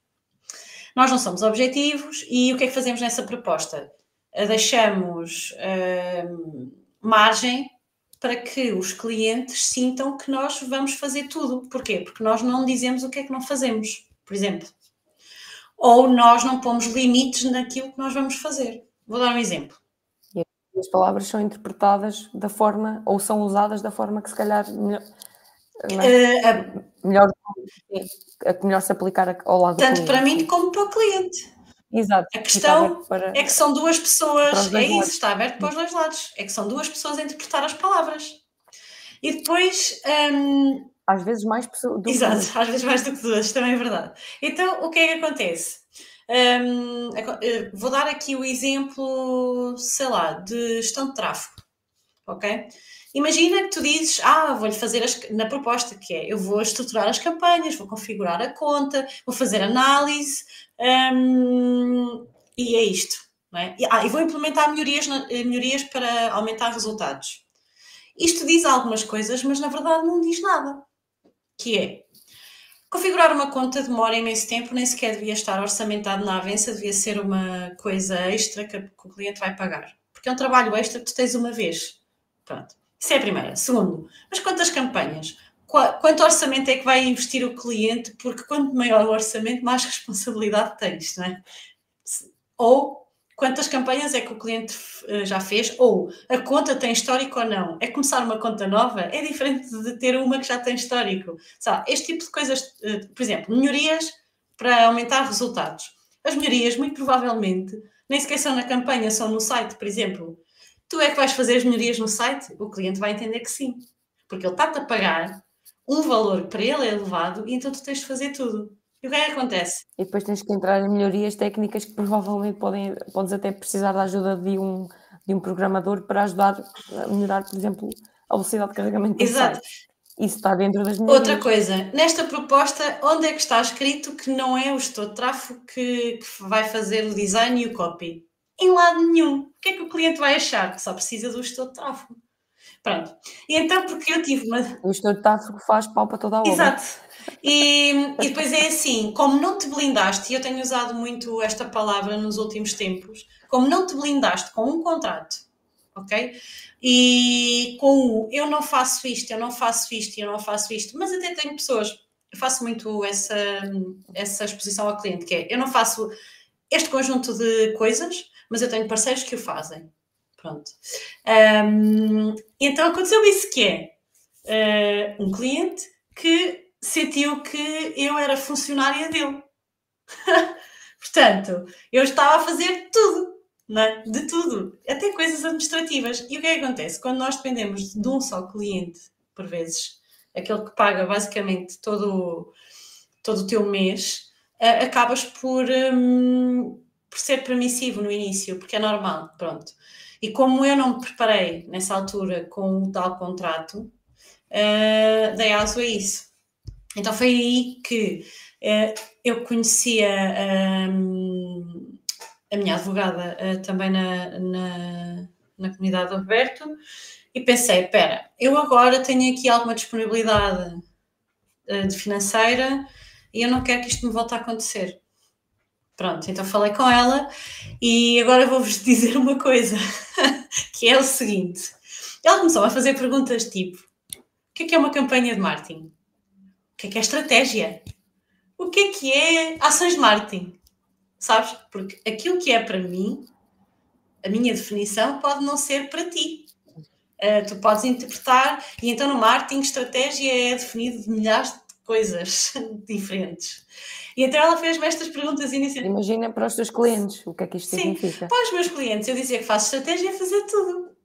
Nós não somos objetivos e o que é que fazemos nessa proposta? Deixamos um, margem para que os clientes sintam que nós vamos fazer tudo. Porquê? Porque nós não dizemos o que é que não fazemos, por exemplo. Ou nós não pomos limites naquilo que nós vamos fazer. Vou dar um exemplo. As palavras são interpretadas da forma, ou são usadas da forma que se calhar melhor, é? uh, melhor, melhor se aplicar ao lado Tanto para mim como para o cliente. Exato. A questão para, é que são duas pessoas, é isso, lados. está aberto para os dois lados. É que são duas pessoas a interpretar as palavras. E depois. Um, às vezes mais pessoas. Exato, às vezes mais do que duas, também é verdade. Então, o que é que acontece? Um, eh, vou dar aqui o exemplo, sei lá, de gestão de tráfego, ok? Imagina que tu dizes, ah, vou-lhe fazer as, na proposta, que é, eu vou estruturar as campanhas, vou configurar a conta, vou fazer análise, um, e é isto. É? E, ah, e vou implementar melhorias, melhorias para aumentar resultados. Isto diz algumas coisas, mas na verdade não diz nada. Que é, Configurar uma conta demora imenso tempo, nem sequer devia estar orçamentado na avença, devia ser uma coisa extra que, o cliente vai pagar. Porque é um trabalho extra que tu tens uma vez. Pronto. Isso é a primeira. Segundo, mas quantas campanhas? Quanto orçamento é que vai investir o cliente? Porque quanto maior o orçamento, mais responsabilidade tens, não é? Ou quantas campanhas é que o cliente uh, já fez, ou a conta tem histórico ou não. É começar uma conta nova, é diferente de ter uma que já tem histórico. Sabe, este tipo de coisas, uh, por exemplo, melhorias para aumentar resultados. As melhorias, muito provavelmente, nem sequer são na campanha, são no site, por exemplo. Tu é que vais fazer as melhorias no site? O cliente vai entender que sim, porque ele está-te a pagar um valor para ele é elevado e então tu tens de fazer tudo. E o que é que acontece? E depois tens que entrar em melhorias técnicas que provavelmente podem, podes até precisar da ajuda de um, de um programador para ajudar a melhorar, por exemplo, a velocidade de carregamento Exato. Isso está dentro das melhorias. Outra coisa, nesta proposta, onde é que está escrito que não é o gestor de tráfego que, que vai fazer o design e o copy? Em lado nenhum. O que é que o cliente vai achar? Que só precisa do gestor de tráfego. Pronto. E então, porque eu tive uma. O de tráfego faz pau para toda a obra. Exato. E, e depois é assim, como não te blindaste, e eu tenho usado muito esta palavra nos últimos tempos, como não te blindaste com um contrato, ok? E com o eu não faço isto, eu não faço isto, eu não faço isto, mas até tenho pessoas, eu faço muito essa, essa exposição ao cliente, que é eu não faço este conjunto de coisas, mas eu tenho parceiros que o fazem. Pronto. Um, então aconteceu isso que é uh, um cliente que sentiu que eu era funcionária dele. Portanto, eu estava a fazer tudo, é? de tudo, até coisas administrativas. E o que é que acontece? Quando nós dependemos de um só cliente, por vezes, aquele que paga basicamente todo, todo o teu mês, uh, acabas por, um, por ser permissivo no início, porque é normal, pronto. E como eu não me preparei nessa altura com o tal contrato, uh, dei aso a isso. Então foi aí que uh, eu conhecia um, a minha advogada uh, também na, na, na, comunidade do Roberto e pensei, espera, eu agora tenho aqui alguma disponibilidade de financeira e eu não quero que isto me volte a acontecer. Pronto, então falei com ela e agora vou-vos dizer uma coisa, que é o seguinte. Ela começou a fazer perguntas tipo, o que é que é uma campanha de marketing? O que é que é estratégia? O que é que é ações de marketing? Sabes? Porque aquilo que é para mim, a minha definição pode não ser para ti. Uh, tu podes interpretar, e então no marketing, estratégia é definido de milhares de coisas diferentes. E então ela fez-me estas perguntas iniciais. Imagina para os teus clientes o que é que isto Sim, significa. Para os meus clientes, eu dizia que faço estratégia e fazer tudo.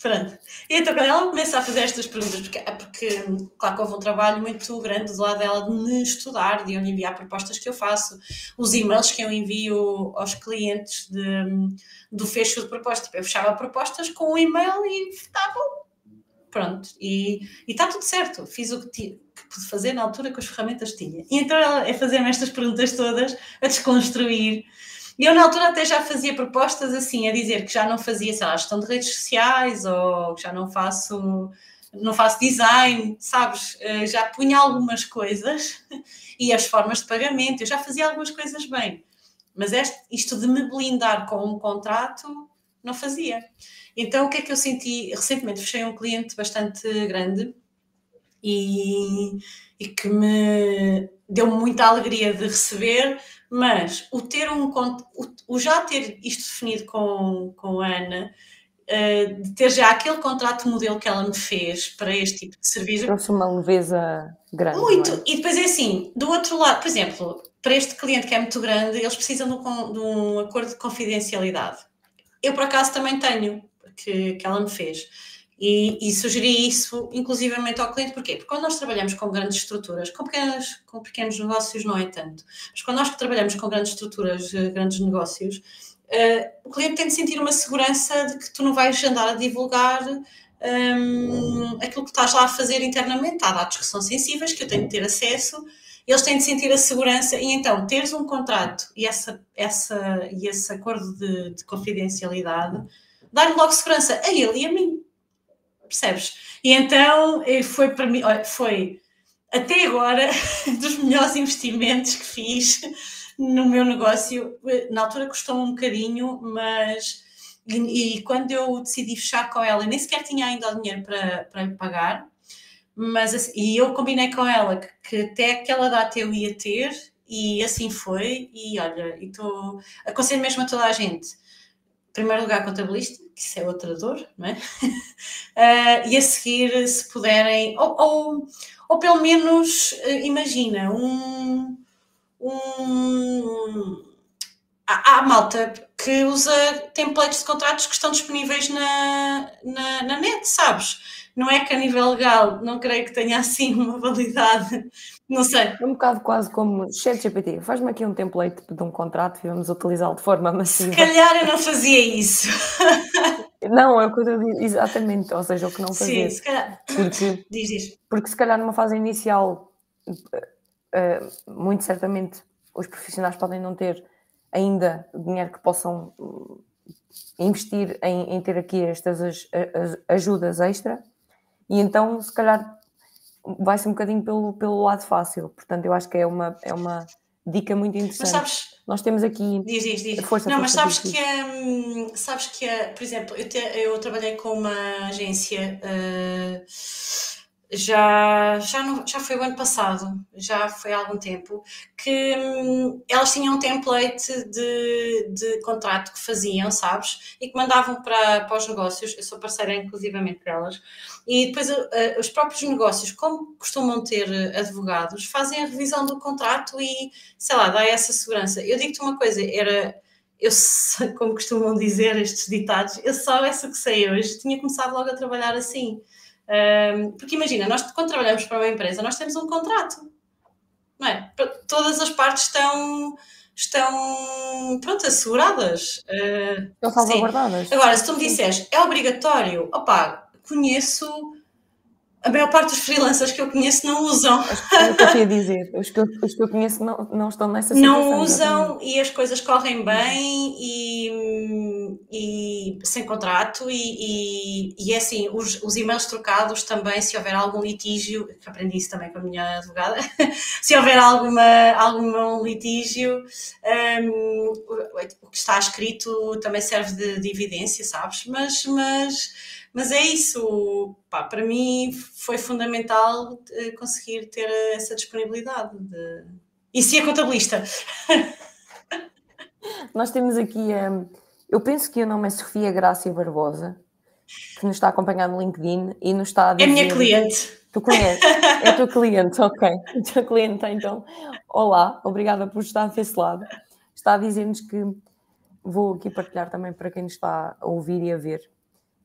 Pronto. E então, quando ela começa a fazer estas perguntas, porque, porque claro que houve um trabalho muito grande do lado dela de me estudar, de eu lhe enviar propostas que eu faço, os e-mails que eu envio aos clientes de, do fecho de proposta. Tipo, eu fechava propostas com o um e-mail e bom. Pronto. E está tudo certo. Fiz o que, que pude fazer na altura com as ferramentas que tinha. E então é fazer-me estas perguntas todas, a desconstruir e eu, na altura, até já fazia propostas assim, a dizer que já não fazia, sei lá, gestão de redes sociais ou que já não faço, não faço design, sabes? Eh, já punha algumas coisas e as formas de pagamento, eu já fazia algumas coisas bem. Mas este, isto de me blindar com um contrato, não fazia. Então, o que é que eu senti? Recentemente fechei um cliente bastante grande e, e que me deu muita alegria de receber, mas o ter um o, o já ter isto definido com, com a Ana uh, de ter já aquele contrato modelo que ela me fez para este tipo de serviço. Trouxe uma leveza grande. Muito. É? E depois é assim, do outro lado, por exemplo, para este cliente que é muito grande, eles precisam de um, de um acordo de confidencialidade. Eu, por acaso, também tenho, que, que ela me fez. E, e, sugeri isso inclusivamente ao cliente, porquê? Porque quando nós trabalhamos com grandes estruturas, com, pequenas, com pequenos negócios não é tanto, mas quando nós trabalhamos com grandes estruturas, eh, grandes negócios, uh, o cliente tem de sentir uma segurança de que tu não vais andar a divulgar um, aquilo que estás lá a fazer internamente. Há dados que são sensíveis, que eu tenho de ter acesso, eles têm de sentir a segurança e então teres um contrato e, essa, essa, e esse acordo de, de confidencialidade dá-lhe logo segurança a ele e a mim. Percebes? E então eh, foi para mim, foi até agora dos melhores investimentos que fiz no meu negócio. Na altura custou um bocadinho, mas. E, e, quando eu decidi fechar com ela, nem sequer tinha ainda o dinheiro para, para lhe pagar, mas assim, e eu combinei com ela que, que, até aquela data eu ia ter, e assim foi. E olha, estou. Aconselho mesmo a toda a gente. Primeiro lugar, contabilista, que isso é outra dor, não é? uh, e a seguir, se puderem, ou, ou, ou pelo menos, uh, imagina, um um. Há, há malta que usa templates de contratos que estão disponíveis na, na, na net, sabes? Não é que a nível legal não creio que tenha assim uma validade, não sei. É um bocado quase como ChatGPT, faz-me aqui um template de um contrato e vamos utilizá-lo de forma massiva. Se calhar eu não fazia isso. Não, é o que eu digo, exatamente, ou seja, o que não fazia. Sim, se calhar. Porque, diz, diz. Porque se calhar numa fase inicial uh, muito certamente os profissionais podem não ter ainda dinheiro que possam eh, investir em, em ter aqui estas as, as ajudas extra e então se calhar vai-se um bocadinho pelo, pelo lado fácil, portanto eu acho que é uma, é uma dica muito interessante. Mas sabes, nós temos aqui. Diz, diz, diz. Força, não, força, mas sabes que, é, sabes que é, por exemplo, eu, te, eu trabalhei com uma agência. Uh, já, já, não, já foi o ano passado, já foi há algum tempo, que hum, elas tinham um template de, de contrato que faziam, sabes? E que mandavam para, para os negócios, eu sou parceira inclusivamente delas, e depois uh, os próprios negócios, como costumam ter advogados, fazem a revisão do contrato e, sei lá, dá essa segurança. Eu digo-te uma coisa, era eu, como costumam dizer estes ditados, eu só essa que sei hoje, tinha começado logo a trabalhar assim. Um, porque imagina, nós quando trabalhamos para uma empresa, nós temos um contrato, não é? Todas as partes estão, estão pronto, asseguradas. Uh, estão salvaguardadas. Agora, se tu me disseres, é obrigatório, opá, conheço a maior parte dos freelancers que eu conheço não usam. É o que eu ia dizer. Os que eu, os que eu conheço não, não estão nessa situação. Não usam e as coisas correm bem e, e sem contrato e, e, e é assim, os, os e-mails trocados também, se houver algum litígio, que aprendi isso também com a minha advogada, se houver alguma, algum litígio, um, o que está escrito também serve de, de evidência, sabes? Mas, mas mas é isso, pá, para mim foi fundamental eh, conseguir ter essa disponibilidade. De... E se é contabilista? Nós temos aqui, um, eu penso que o nome é Sofia Grácia Barbosa, que nos está a acompanhar no LinkedIn e nos está a dizer... É minha cliente. Tu conheces? É a tua cliente, ok. A tua cliente, então. Olá, obrigada por estar desse lado. Está a dizer-nos que vou aqui partilhar também para quem nos está a ouvir e a ver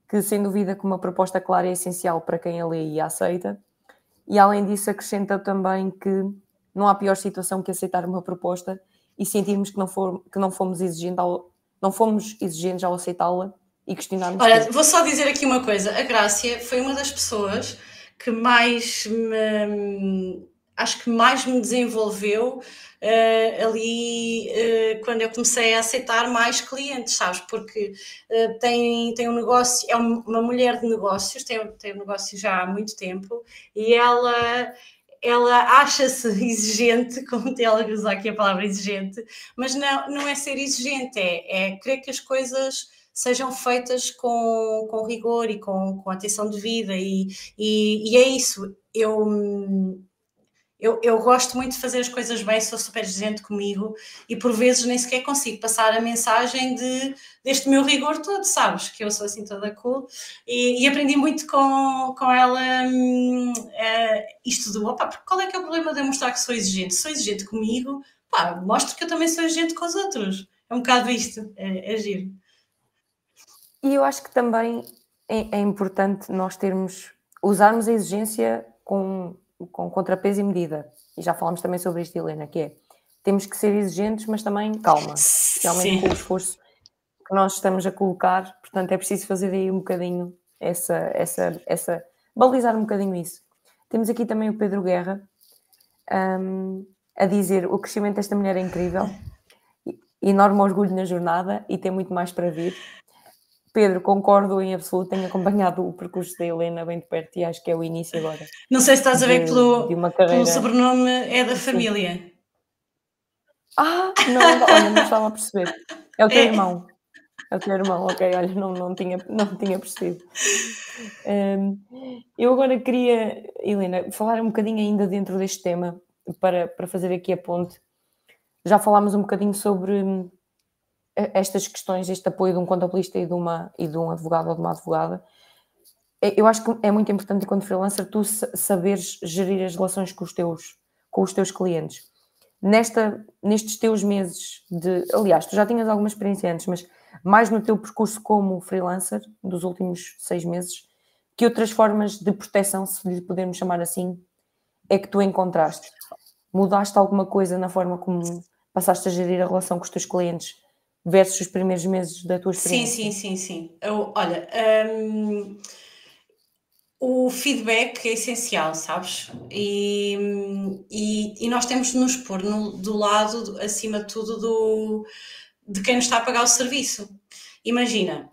que sem dúvida que uma proposta clara é essencial para quem a lê e a aceita, e além disso acrescenta também que não há pior situação que aceitar uma proposta e sentirmos que não, for, que não fomos exigentes ao, não fomos exigentes ao aceitá-la e questionarmos. Olha, tudo. vou só dizer aqui uma coisa: a Grácia foi uma das pessoas que mais me, acho que mais me desenvolveu uh, ali uh, quando eu comecei a aceitar mais clientes, sabes? Porque uh, tem, tem um negócio, é uma mulher de negócios, tem, tem um negócio já há muito tempo e ela ela acha-se exigente, como ela usa aqui a palavra exigente, mas não, não é ser exigente, é, é querer que as coisas sejam feitas com, com rigor e com, com atenção devida, e, e, e é isso. Eu, eu, eu, gosto muito de fazer as coisas bem, sou super exigente comigo e por vezes nem sequer consigo passar a mensagem de, deste meu rigor todo, sabes? Que eu sou assim toda cool e, e aprendi muito com, com ela hum, uh, isto do opa, qual é que é o problema de eu mostrar que sou exigente? Sou exigente comigo, pá, mostro que eu também sou exigente com os outros. É um bocado isto, é, é giro. E eu acho que também é, é importante nós termos, usarmos a exigência com com contrapeso e medida. E já falámos também sobre isto, Helena, que é temos que ser exigentes, mas também calma, especialmente com o esforço que nós estamos a colocar, portanto é preciso fazer aí um bocadinho essa, essa, essa balizar um bocadinho isso. Temos aqui também o Pedro Guerra um, a dizer o crescimento desta mulher é incrível, enorme orgulho na jornada e tem muito mais para vir. Pedro, concordo em absoluto, tenho acompanhado o percurso da Helena bem de perto e acho que é o início agora. Não sei se estás a ver pelo, pelo sobrenome, é da família. Ah, não, olha, não estava a perceber. É o teu é. irmão. É o teu irmão, ok, olha, não, não, tinha, não tinha percebido. Um, eu agora queria, Helena, falar um bocadinho ainda dentro deste tema, para, para fazer aqui a ponte. Já falámos um bocadinho sobre estas questões, este apoio de um contabilista e de, uma, e de um advogado ou de uma advogada, eu acho que é muito importante enquanto freelancer tu saberes gerir as relações com os teus, com os teus clientes. Nesta, nestes teus meses de. Aliás, tu já tinhas alguma experiência antes, mas mais no teu percurso como freelancer, dos últimos seis meses, que outras formas de proteção, se lhe pudermos chamar assim, é que tu encontraste? Mudaste alguma coisa na forma como passaste a gerir a relação com os teus clientes versus os primeiros meses da tua experiência? Sim, sim, sim, sim. Eu, olha, um, o feedback é essencial, sabes? E, e, e, nós temos de nos pôr no, do lado, acima de tudo, do, de quem nos está a pagar o serviço. Imagina,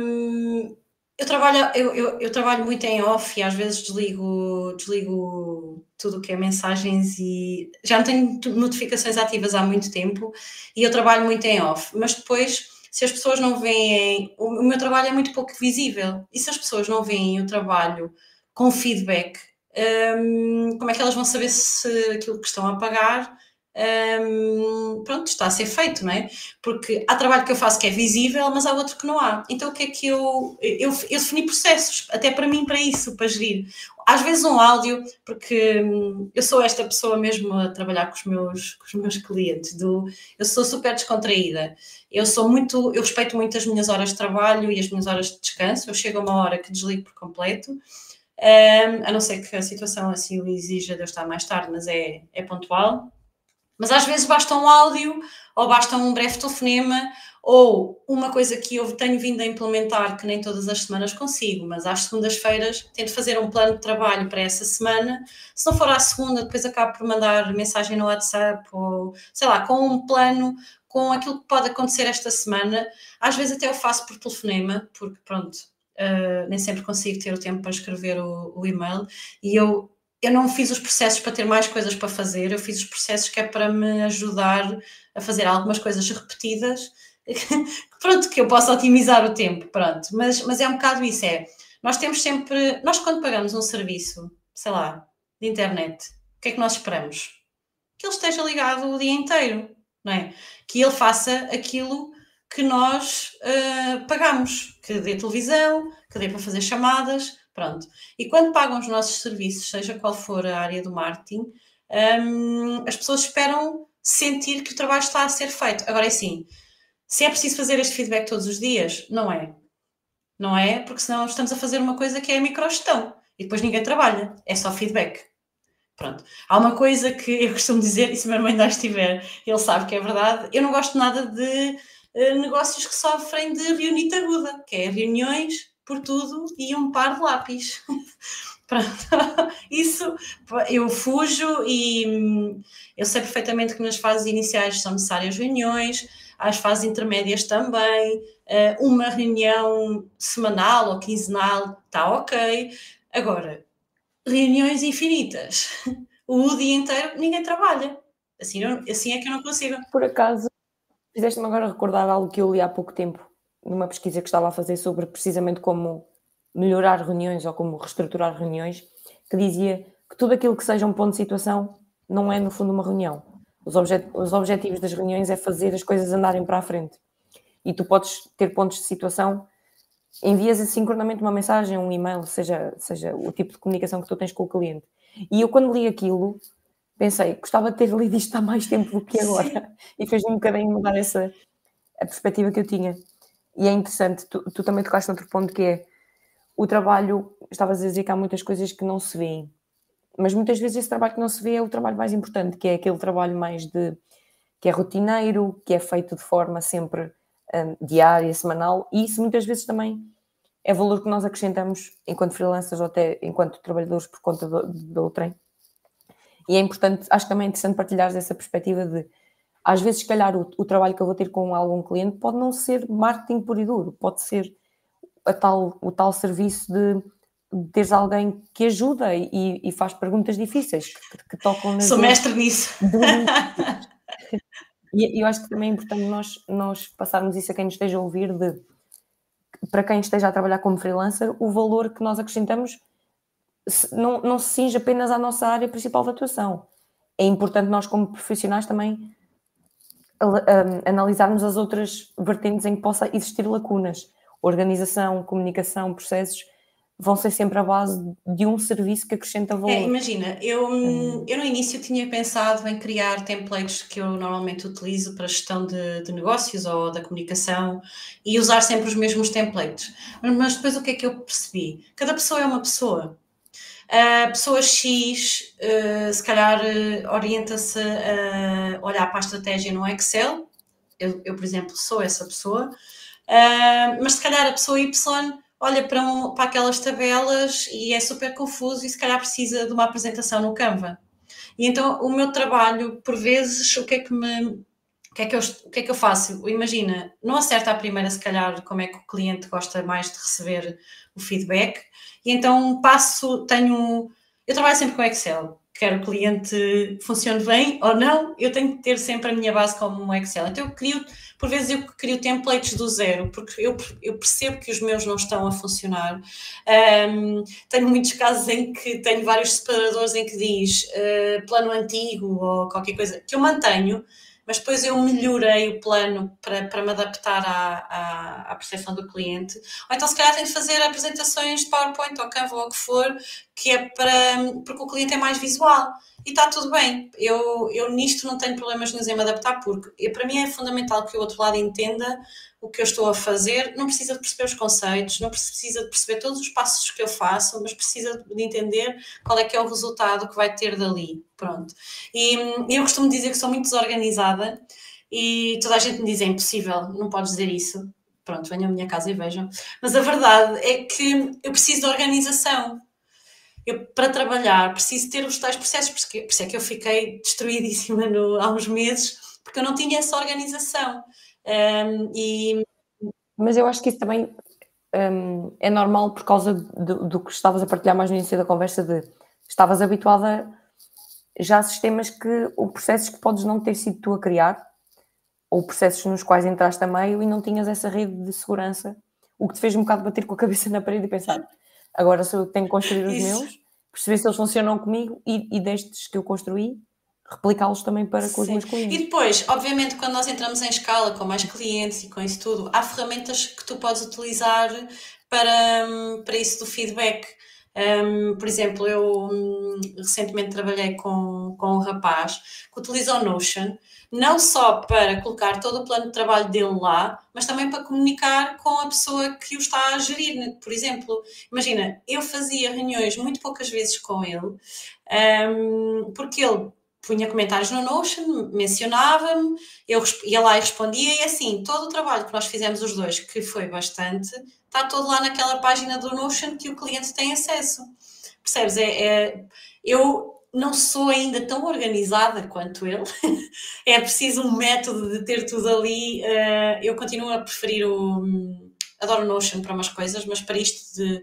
um, eu trabalho, eu, eu, eu, trabalho muito em off e às vezes desligo, desligo tudo o que é mensagens e já não tenho notificações ativas há muito tempo e eu trabalho muito em off, mas depois se as pessoas não veem, o, meu trabalho é muito pouco visível. E se as pessoas não veem o trabalho com feedback, hum, como é que elas vão saber se aquilo que estão a pagar um, pronto, está a ser feito, não é? Porque há trabalho que eu faço que é visível, mas há outro que não há. Então o que é que eu. Eu, eu defini processos, até para mim, para isso, para gerir. Às vezes um áudio, porque hum, eu sou esta pessoa mesmo a trabalhar com os meus, com os meus clientes, do, eu sou super descontraída. Eu sou muito, eu respeito muito as minhas horas de trabalho e as minhas horas de descanso. Eu chego a uma hora que desligo por completo. Um, a não ser que a situação assim o exija de eu estar mais tarde, mas é, é pontual. Mas às vezes basta um áudio, ou basta um breve telefonema, ou uma coisa que eu tenho vindo a implementar, que nem todas as semanas consigo, mas às segundas-feiras tento fazer um plano de trabalho para essa semana. Se não for à segunda, depois acabo por mandar mensagem no WhatsApp, ou sei lá, com um plano, com aquilo que pode acontecer esta semana. Às vezes até eu faço por telefonema, porque pronto, uh, nem sempre consigo ter o tempo para escrever o, o e-mail, e eu eu não fiz os processos para ter mais coisas para fazer, eu fiz os processos que é para me ajudar a fazer algumas coisas repetidas, pronto, que eu possa otimizar o tempo, pronto. Mas, mas é um bocado isso, é, nós temos sempre, nós quando pagamos um serviço, sei lá, de internet, o que é que nós esperamos? Que ele esteja ligado o dia inteiro, não é? Que ele faça aquilo que nós uh, pagamos, que dê televisão, que dê para fazer chamadas, Pronto. E quando pagam os nossos serviços, seja qual for a área do marketing, um, as pessoas esperam sentir que o trabalho está a ser feito. Agora é assim, se é preciso fazer este feedback todos os dias, não é. Não é, porque senão estamos a fazer uma coisa que é a microgestão e depois ninguém trabalha, é só feedback. Pronto. Há uma coisa que eu costumo dizer, e se o meu irmão ainda estiver, ele sabe que é verdade, eu não gosto nada de uh, negócios que sofrem de reunita aguda, que é reuniões por tudo e um par de lápis. Pronto, isso eu fujo e hum, eu sei perfeitamente que nas fases iniciais são necessárias reuniões, às fases intermédias também, eh, uma reunião semanal ou quinzenal está ok. Agora, reuniões infinitas, o dia inteiro ninguém trabalha. Assim, assim é que eu não consigo. Por acaso, fizeste-me agora recordar algo que eu li há pouco tempo numa pesquisa que estava a fazer sobre precisamente como melhorar reuniões ou como reestruturar reuniões, que dizia que tudo aquilo que seja um ponto de situação não é, no fundo, uma reunião. Os, objet os objetivos das reuniões é fazer as coisas andarem para a frente. E tu podes ter pontos de situação, envias sincronamente uma mensagem, um e-mail, seja, seja o tipo de comunicação que tu tens com o cliente. E eu, quando li aquilo, pensei, gostava de ter lido isto há mais tempo do que agora. Sim. E fez-me um bocadinho mudar essa a perspectiva que eu tinha. E é interessante, tu, tu também tocaste outro ponto que é o trabalho, estavas a dizer que há muitas coisas que não se veem, mas muitas vezes esse trabalho que não se vê é o trabalho mais importante, que é aquele trabalho mais de que é rotineiro, que é feito de forma sempre um, diária, semanal, e isso muitas vezes também é valor que nós acrescentamos enquanto freelancers ou até enquanto trabalhadores por conta do, outrem. E é importante, acho também interessante partilhar essa perspectiva de às vezes, se calhar, o, o, trabalho que eu vou ter com algum cliente pode não ser marketing puro e duro, pode ser a tal, o tal serviço de, de teres alguém que ajuda e, e faz perguntas difíceis, que, que tocam Sou mestre nisso. e eu acho que também é importante nós, nós passarmos isso a quem nos esteja a ouvir, de para quem esteja a trabalhar como freelancer, o valor que nós acrescentamos não, não se cinge apenas à nossa área principal de atuação. É importante nós, como profissionais, também analisarmos as outras vertentes em que possa existir lacunas. Organização, comunicação, processos vão ser sempre a base de um serviço que acrescenta valor. É, imagina, eu, hum. eu no início tinha pensado em criar templates que eu normalmente utilizo para gestão de, de negócios ou da comunicação e usar sempre os mesmos templates. Mas depois o que é que eu percebi? Cada pessoa é uma pessoa. A pessoa X, uh, se calhar, uh, orienta-se a olhar para a estratégia no Excel. Eu, eu por exemplo, sou essa pessoa. Uh, mas se calhar a pessoa Y olha para, um, para aquelas tabelas e é super confuso e se calhar precisa de uma apresentação no Canva. E então o meu trabalho, por vezes, o que é que me. Que, é que eu, o que é que eu faço? Imagina, não acerta a primeira, se calhar, como é que o cliente gosta mais de receber o feedback, e então passo, tenho. Eu trabalho sempre com Excel, quer o cliente funcione bem ou não, eu tenho que ter sempre a minha base como um Excel. Então eu crio, por vezes eu crio templates do zero, porque eu, eu percebo que os meus não estão a funcionar. Um, tenho muitos casos em que tenho vários separadores em que diz uh, plano antigo ou qualquer coisa, que eu mantenho, mas depois eu melhorei o plano para, para me adaptar à, à, à percepção do cliente. Ou então, se calhar, tenho de fazer apresentações de PowerPoint ou Canva ou o que for, que é para. porque o cliente é mais visual. E está tudo bem. Eu, eu nisto não tenho problemas em me adaptar, porque para mim é fundamental que o outro lado entenda o que eu estou a fazer, não precisa de perceber os conceitos, não precisa de perceber todos os passos que eu faço, mas precisa de entender qual é que é o resultado que vai ter dali. Pronto. E eu costumo dizer que sou muito desorganizada e toda a gente me diz é impossível, não podes dizer isso. Pronto, venham à minha casa e vejam. Mas a verdade é que eu preciso de organização. Eu, para trabalhar, preciso ter os tais processos, por isso é que eu fiquei destruidíssima no, há uns meses, porque eu não tinha essa organização. Um, e... Mas eu acho que isso também um, é normal por causa do, do, que estavas a partilhar mais no início da conversa de estavas habituada já a sistemas que, ou processos que podes não ter sido tu a criar, ou processos nos quais entraste a meio e não tinhas essa rede de segurança, o que te fez um bocado bater com a cabeça na parede e pensar, agora sou eu que tenho que construir os Isso. meus, perceber se eles funcionam comigo e, e destes que eu construí, replicá-los também para com os meus clientes. E depois, obviamente, quando nós entramos em escala com mais clientes e com isso tudo, há ferramentas que tu podes utilizar para, para isso do feedback. Um, por exemplo, eu um, recentemente trabalhei com, com um rapaz que utiliza o Notion, não só para colocar todo o plano de trabalho dele lá, mas também para comunicar com a pessoa que o está a gerir. Por exemplo, imagina, eu fazia reuniões muito poucas vezes com ele, um, porque ele punha comentários no Notion, mencionava-me, eu ia lá e respondia, e assim, todo o trabalho que nós fizemos os dois, que foi bastante, está todo lá naquela página do Notion que o cliente tem acesso. Percebes? É, é eu não sou ainda tão organizada quanto ele, é preciso um método de ter tudo ali. Uh, eu continuo a preferir o. Adoro Notion para umas coisas, mas para isto de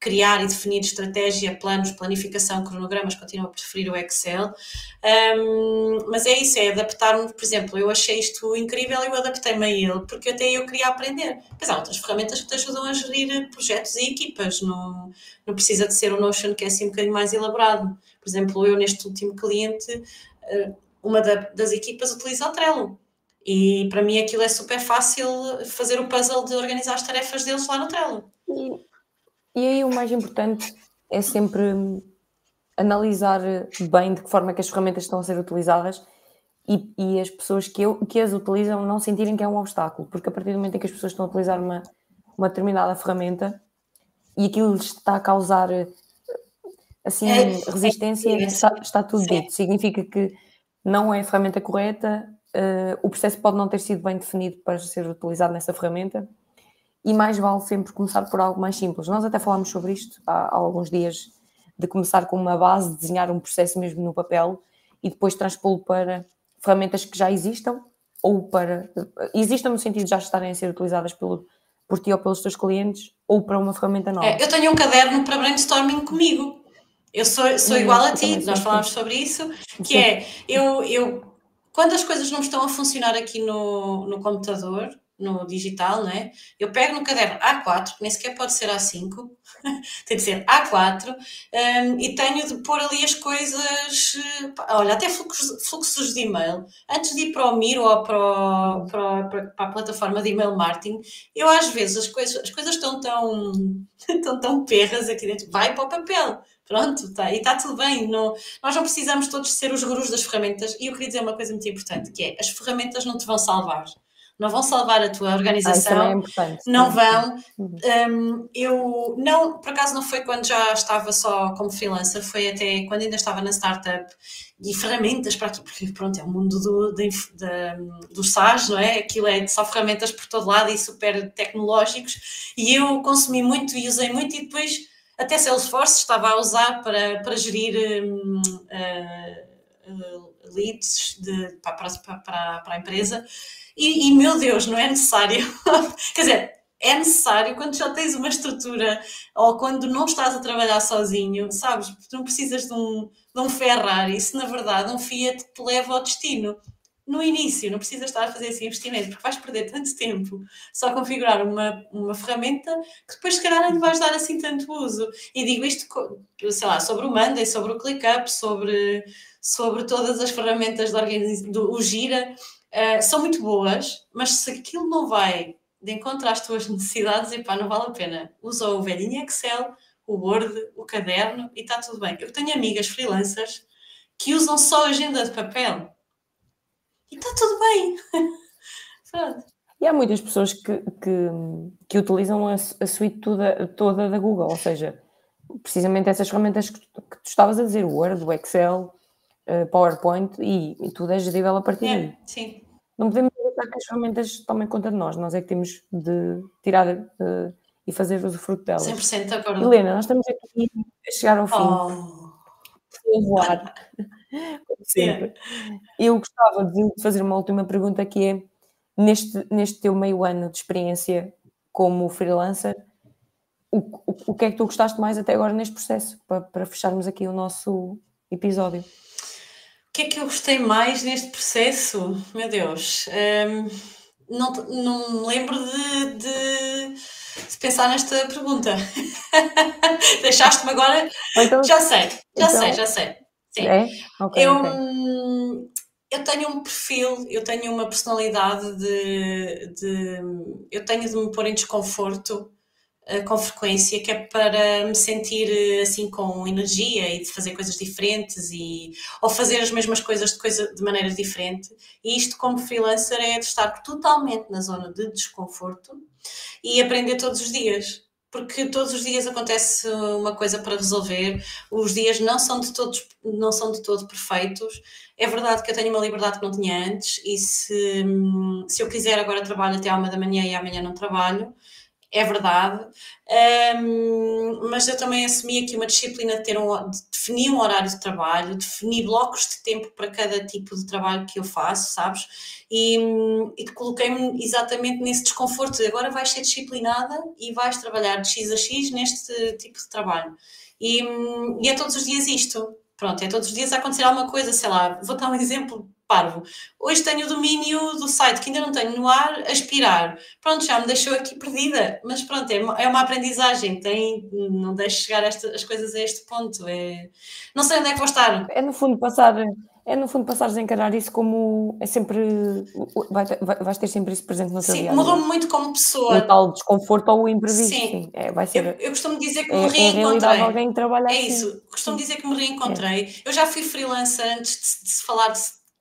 criar e definir estratégia, planos, planificação, cronogramas, continuo a preferir o Excel. Um, mas é isso, é adaptar-me, por exemplo, eu achei isto incrível e eu adaptei-me a ele, porque até eu queria aprender. Mas há outras ferramentas que te ajudam a gerir projetos e equipas, não, não precisa de ser o Notion que é assim um bocadinho mais elaborado. Por exemplo, eu neste último cliente, eh, uma das equipas utiliza o Trello. E para mim aquilo é super fácil fazer o puzzle de organizar as tarefas deles lá no Trello. E, aí o mais importante é sempre analisar bem de que forma é que as ferramentas estão a ser utilizadas e, e, as pessoas que, eu, que as utilizam não sentirem que é um obstáculo, porque a partir do momento em que as pessoas estão a utilizar uma, uma determinada ferramenta e aquilo lhes está a causar assim é, resistência, é, está, está, tudo sim. dito. Significa que não é a ferramenta correta, uh, o processo pode não ter sido bem definido para ser utilizado nessa ferramenta e mais vale sempre começar por algo mais simples. Nós até falámos sobre isto há, há alguns dias, de começar com uma base, desenhar um processo mesmo no papel e depois transpô-lo para ferramentas que já existam ou para. existam no sentido de já estarem a ser utilizadas pelo, por ti ou pelos teus clientes ou para uma ferramenta nova. É, eu tenho um caderno para brainstorming comigo. Eu sou, sou igual a ti, nós falámos sobre isso, que é eu, eu quando as coisas não estão a funcionar aqui no, no computador, no digital, não é? Eu pego no caderno A4, que nem sequer pode ser A5, tem de ser A4, um, e tenho de pôr ali as coisas, olha, até fluxos, de e-mail. Antes de ir para o Miro ou para, o, para, para, a plataforma de e-mail marketing, eu às vezes as coisas, as coisas estão tão, estão tão perras aqui dentro, vai para o papel. Pronto, tá, e está tudo bem. Não, nós não precisamos todos ser os gurus das ferramentas. E eu queria dizer uma coisa muito importante, que é, as ferramentas não te vão salvar não vão salvar a tua organização, ah, é não vão. Uhum. Um, eu não, por acaso não foi quando já estava só como freelancer, foi até quando ainda estava na startup e ferramentas para aqui, porque pronto, é o mundo do, de, do SaaS, não é? Aquilo é só ferramentas por todo lado e super tecnológicos, e eu consumi muito e usei muito e depois até Salesforce estava a usar para, para gerir um, uh, uh, leads de, para, para, para, para a empresa e, e meu Deus, não é necessário. Quer dizer, é necessário quando já tens uma estrutura ou quando não estás a trabalhar sozinho, sabes? Tu não precisas de um, de um Ferrari, isso na verdade um Fiat te leva ao destino. No início, não precisas estar a fazer esse investimento, porque vais perder tanto tempo só a configurar uma, uma ferramenta que depois, se calhar, não vais dar assim tanto uso. E digo isto, sei lá, sobre o Monday, sobre o ClickUp, sobre, sobre todas as ferramentas do, do Gira uh, são muito boas, mas se aquilo não vai de encontro às tuas necessidades, epá, não vale a pena. Usa o velhinho Excel, o Word, o caderno e está tudo bem. Eu tenho amigas freelancers que usam só agenda de papel e está tudo bem. E há muitas pessoas que, que, que utilizam a, a suite toda, toda da Google, ou seja, precisamente essas ferramentas que, que tu estavas a dizer, o Word, o Excel, uh, PowerPoint e, e, tudo é gerível a partir é, daí. Sim. Não podemos deixar que as ferramentas tomem conta de nós, nós é que temos de tirar uh, e fazer o fruto delas. 100% de acordo. Helena, nós estamos aqui a chegar ao fim. Oh. Vou voar. sempre. Eu gostava de fazer uma última pergunta que é, neste, neste teu meio ano de experiência como freelancer, o, o, o que é que tu gostaste mais até agora neste processo, para, para fecharmos aqui o nosso episódio? O que é que eu gostei mais neste processo? Meu Deus, um, não, não me lembro de, de, de pensar nesta pergunta. Deixaste-me agora. Então, já sei, já então, sei, já sei. Sim. É? Okay, eu, okay. eu tenho um perfil, eu tenho uma personalidade de, de. Eu tenho de me pôr em desconforto com frequência, que é para me sentir uh, assim com energia e de fazer coisas diferentes e, ou fazer as mesmas coisas de, coisa, de maneira diferente. E isto, como freelancer, é de estar totalmente na zona de desconforto e aprender todos os dias porque todos os dias acontece uma coisa para resolver, os dias não são de todos, não são de todo perfeitos. É verdade que eu tenho uma liberdade que não tinha antes, e se, se eu quiser agora trabalho até à uma da manhã e amanhã não trabalho, é verdade, um, mas eu também assumi aqui uma disciplina de, ter um, de definir um horário de trabalho, definir blocos de tempo para cada tipo de trabalho que eu faço, sabes? E, e coloquei-me exatamente nesse desconforto de agora vais ser disciplinada e vais trabalhar de X a X neste tipo de trabalho. E, e é todos os dias isto. Pronto, é todos os dias a acontecer alguma coisa, sei lá, vou dar um exemplo parvo. Hoje tenho o domínio do site que ainda não tenho no ar, aspirar. Pronto, já me deixou aqui perdida, mas pronto, é uma, é uma aprendizagem, tem, não deixo chegar esta, as coisas a este ponto. É, não sei onde é que vou estar. É no fundo passar é no fundo passares a encarar isso como é sempre vai, vai, vais ter sempre isso presente no teu sim, dia. Sim, mudou-me muito como pessoa. O tal desconforto ou o imprevisto. Sim, sim é, vai ser. Eu, eu, costumo dizer que é, me reencontrei. É alguém trabalha é assim. isso, costumo dizer que me reencontrei. É. Eu já fui freelancer antes de, de se falar de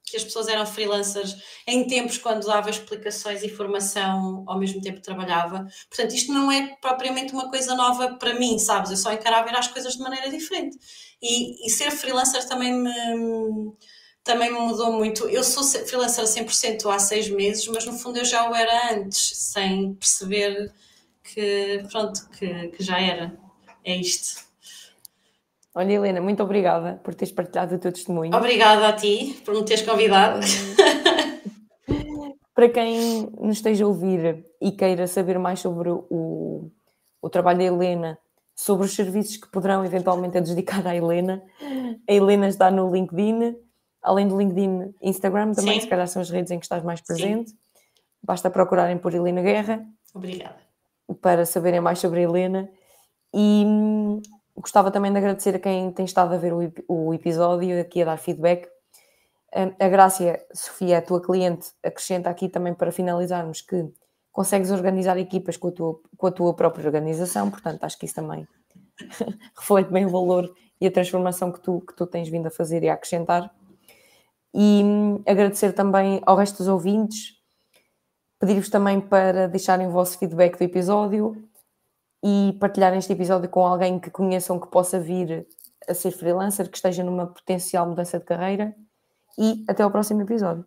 que as pessoas eram freelancers em tempos quando dava explicações e formação ao mesmo tempo que trabalhava. Portanto, isto não é propriamente uma coisa nova para mim, sabes? Eu só encarava as coisas de maneira diferente. E, e ser freelancer também me, também me mudou muito. Eu sou freelancer 100% há seis meses, mas no fundo eu já o era antes, sem perceber que, pronto, que, que já era. É isto. Olha, Helena, muito obrigada por teres partilhado o teu testemunho. Obrigada a ti por me teres convidado. Para quem nos esteja a ouvir e queira saber mais sobre o, o trabalho da Helena, sobre os serviços que poderão eventualmente adjudicar à Helena, a Helena está no LinkedIn, além do LinkedIn, Instagram também, Sim. se calhar são as redes em que estás mais presente. Sim. Basta procurarem por Helena Guerra. Obrigada. Para saberem mais sobre a Helena. E hum, Gostava também de agradecer a quem tem estado a ver o, o episódio, aqui a dar feedback. A, a Grácia, Sofia, a tua cliente, acrescenta aqui também para finalizarmos que consegues organizar equipas com a tua, com a tua própria organização, portanto, acho que isso também reflete bem o valor e a transformação que tu, que tu tens vindo a fazer e a acrescentar. E hum, agradecer também ao resto dos ouvintes, pedir-vos também para deixarem o vosso feedback do episódio, e partilhar este episódio com alguém que conheçam que possa vir a ser freelancer, que esteja numa potencial mudança de carreira. E até ao próximo episódio.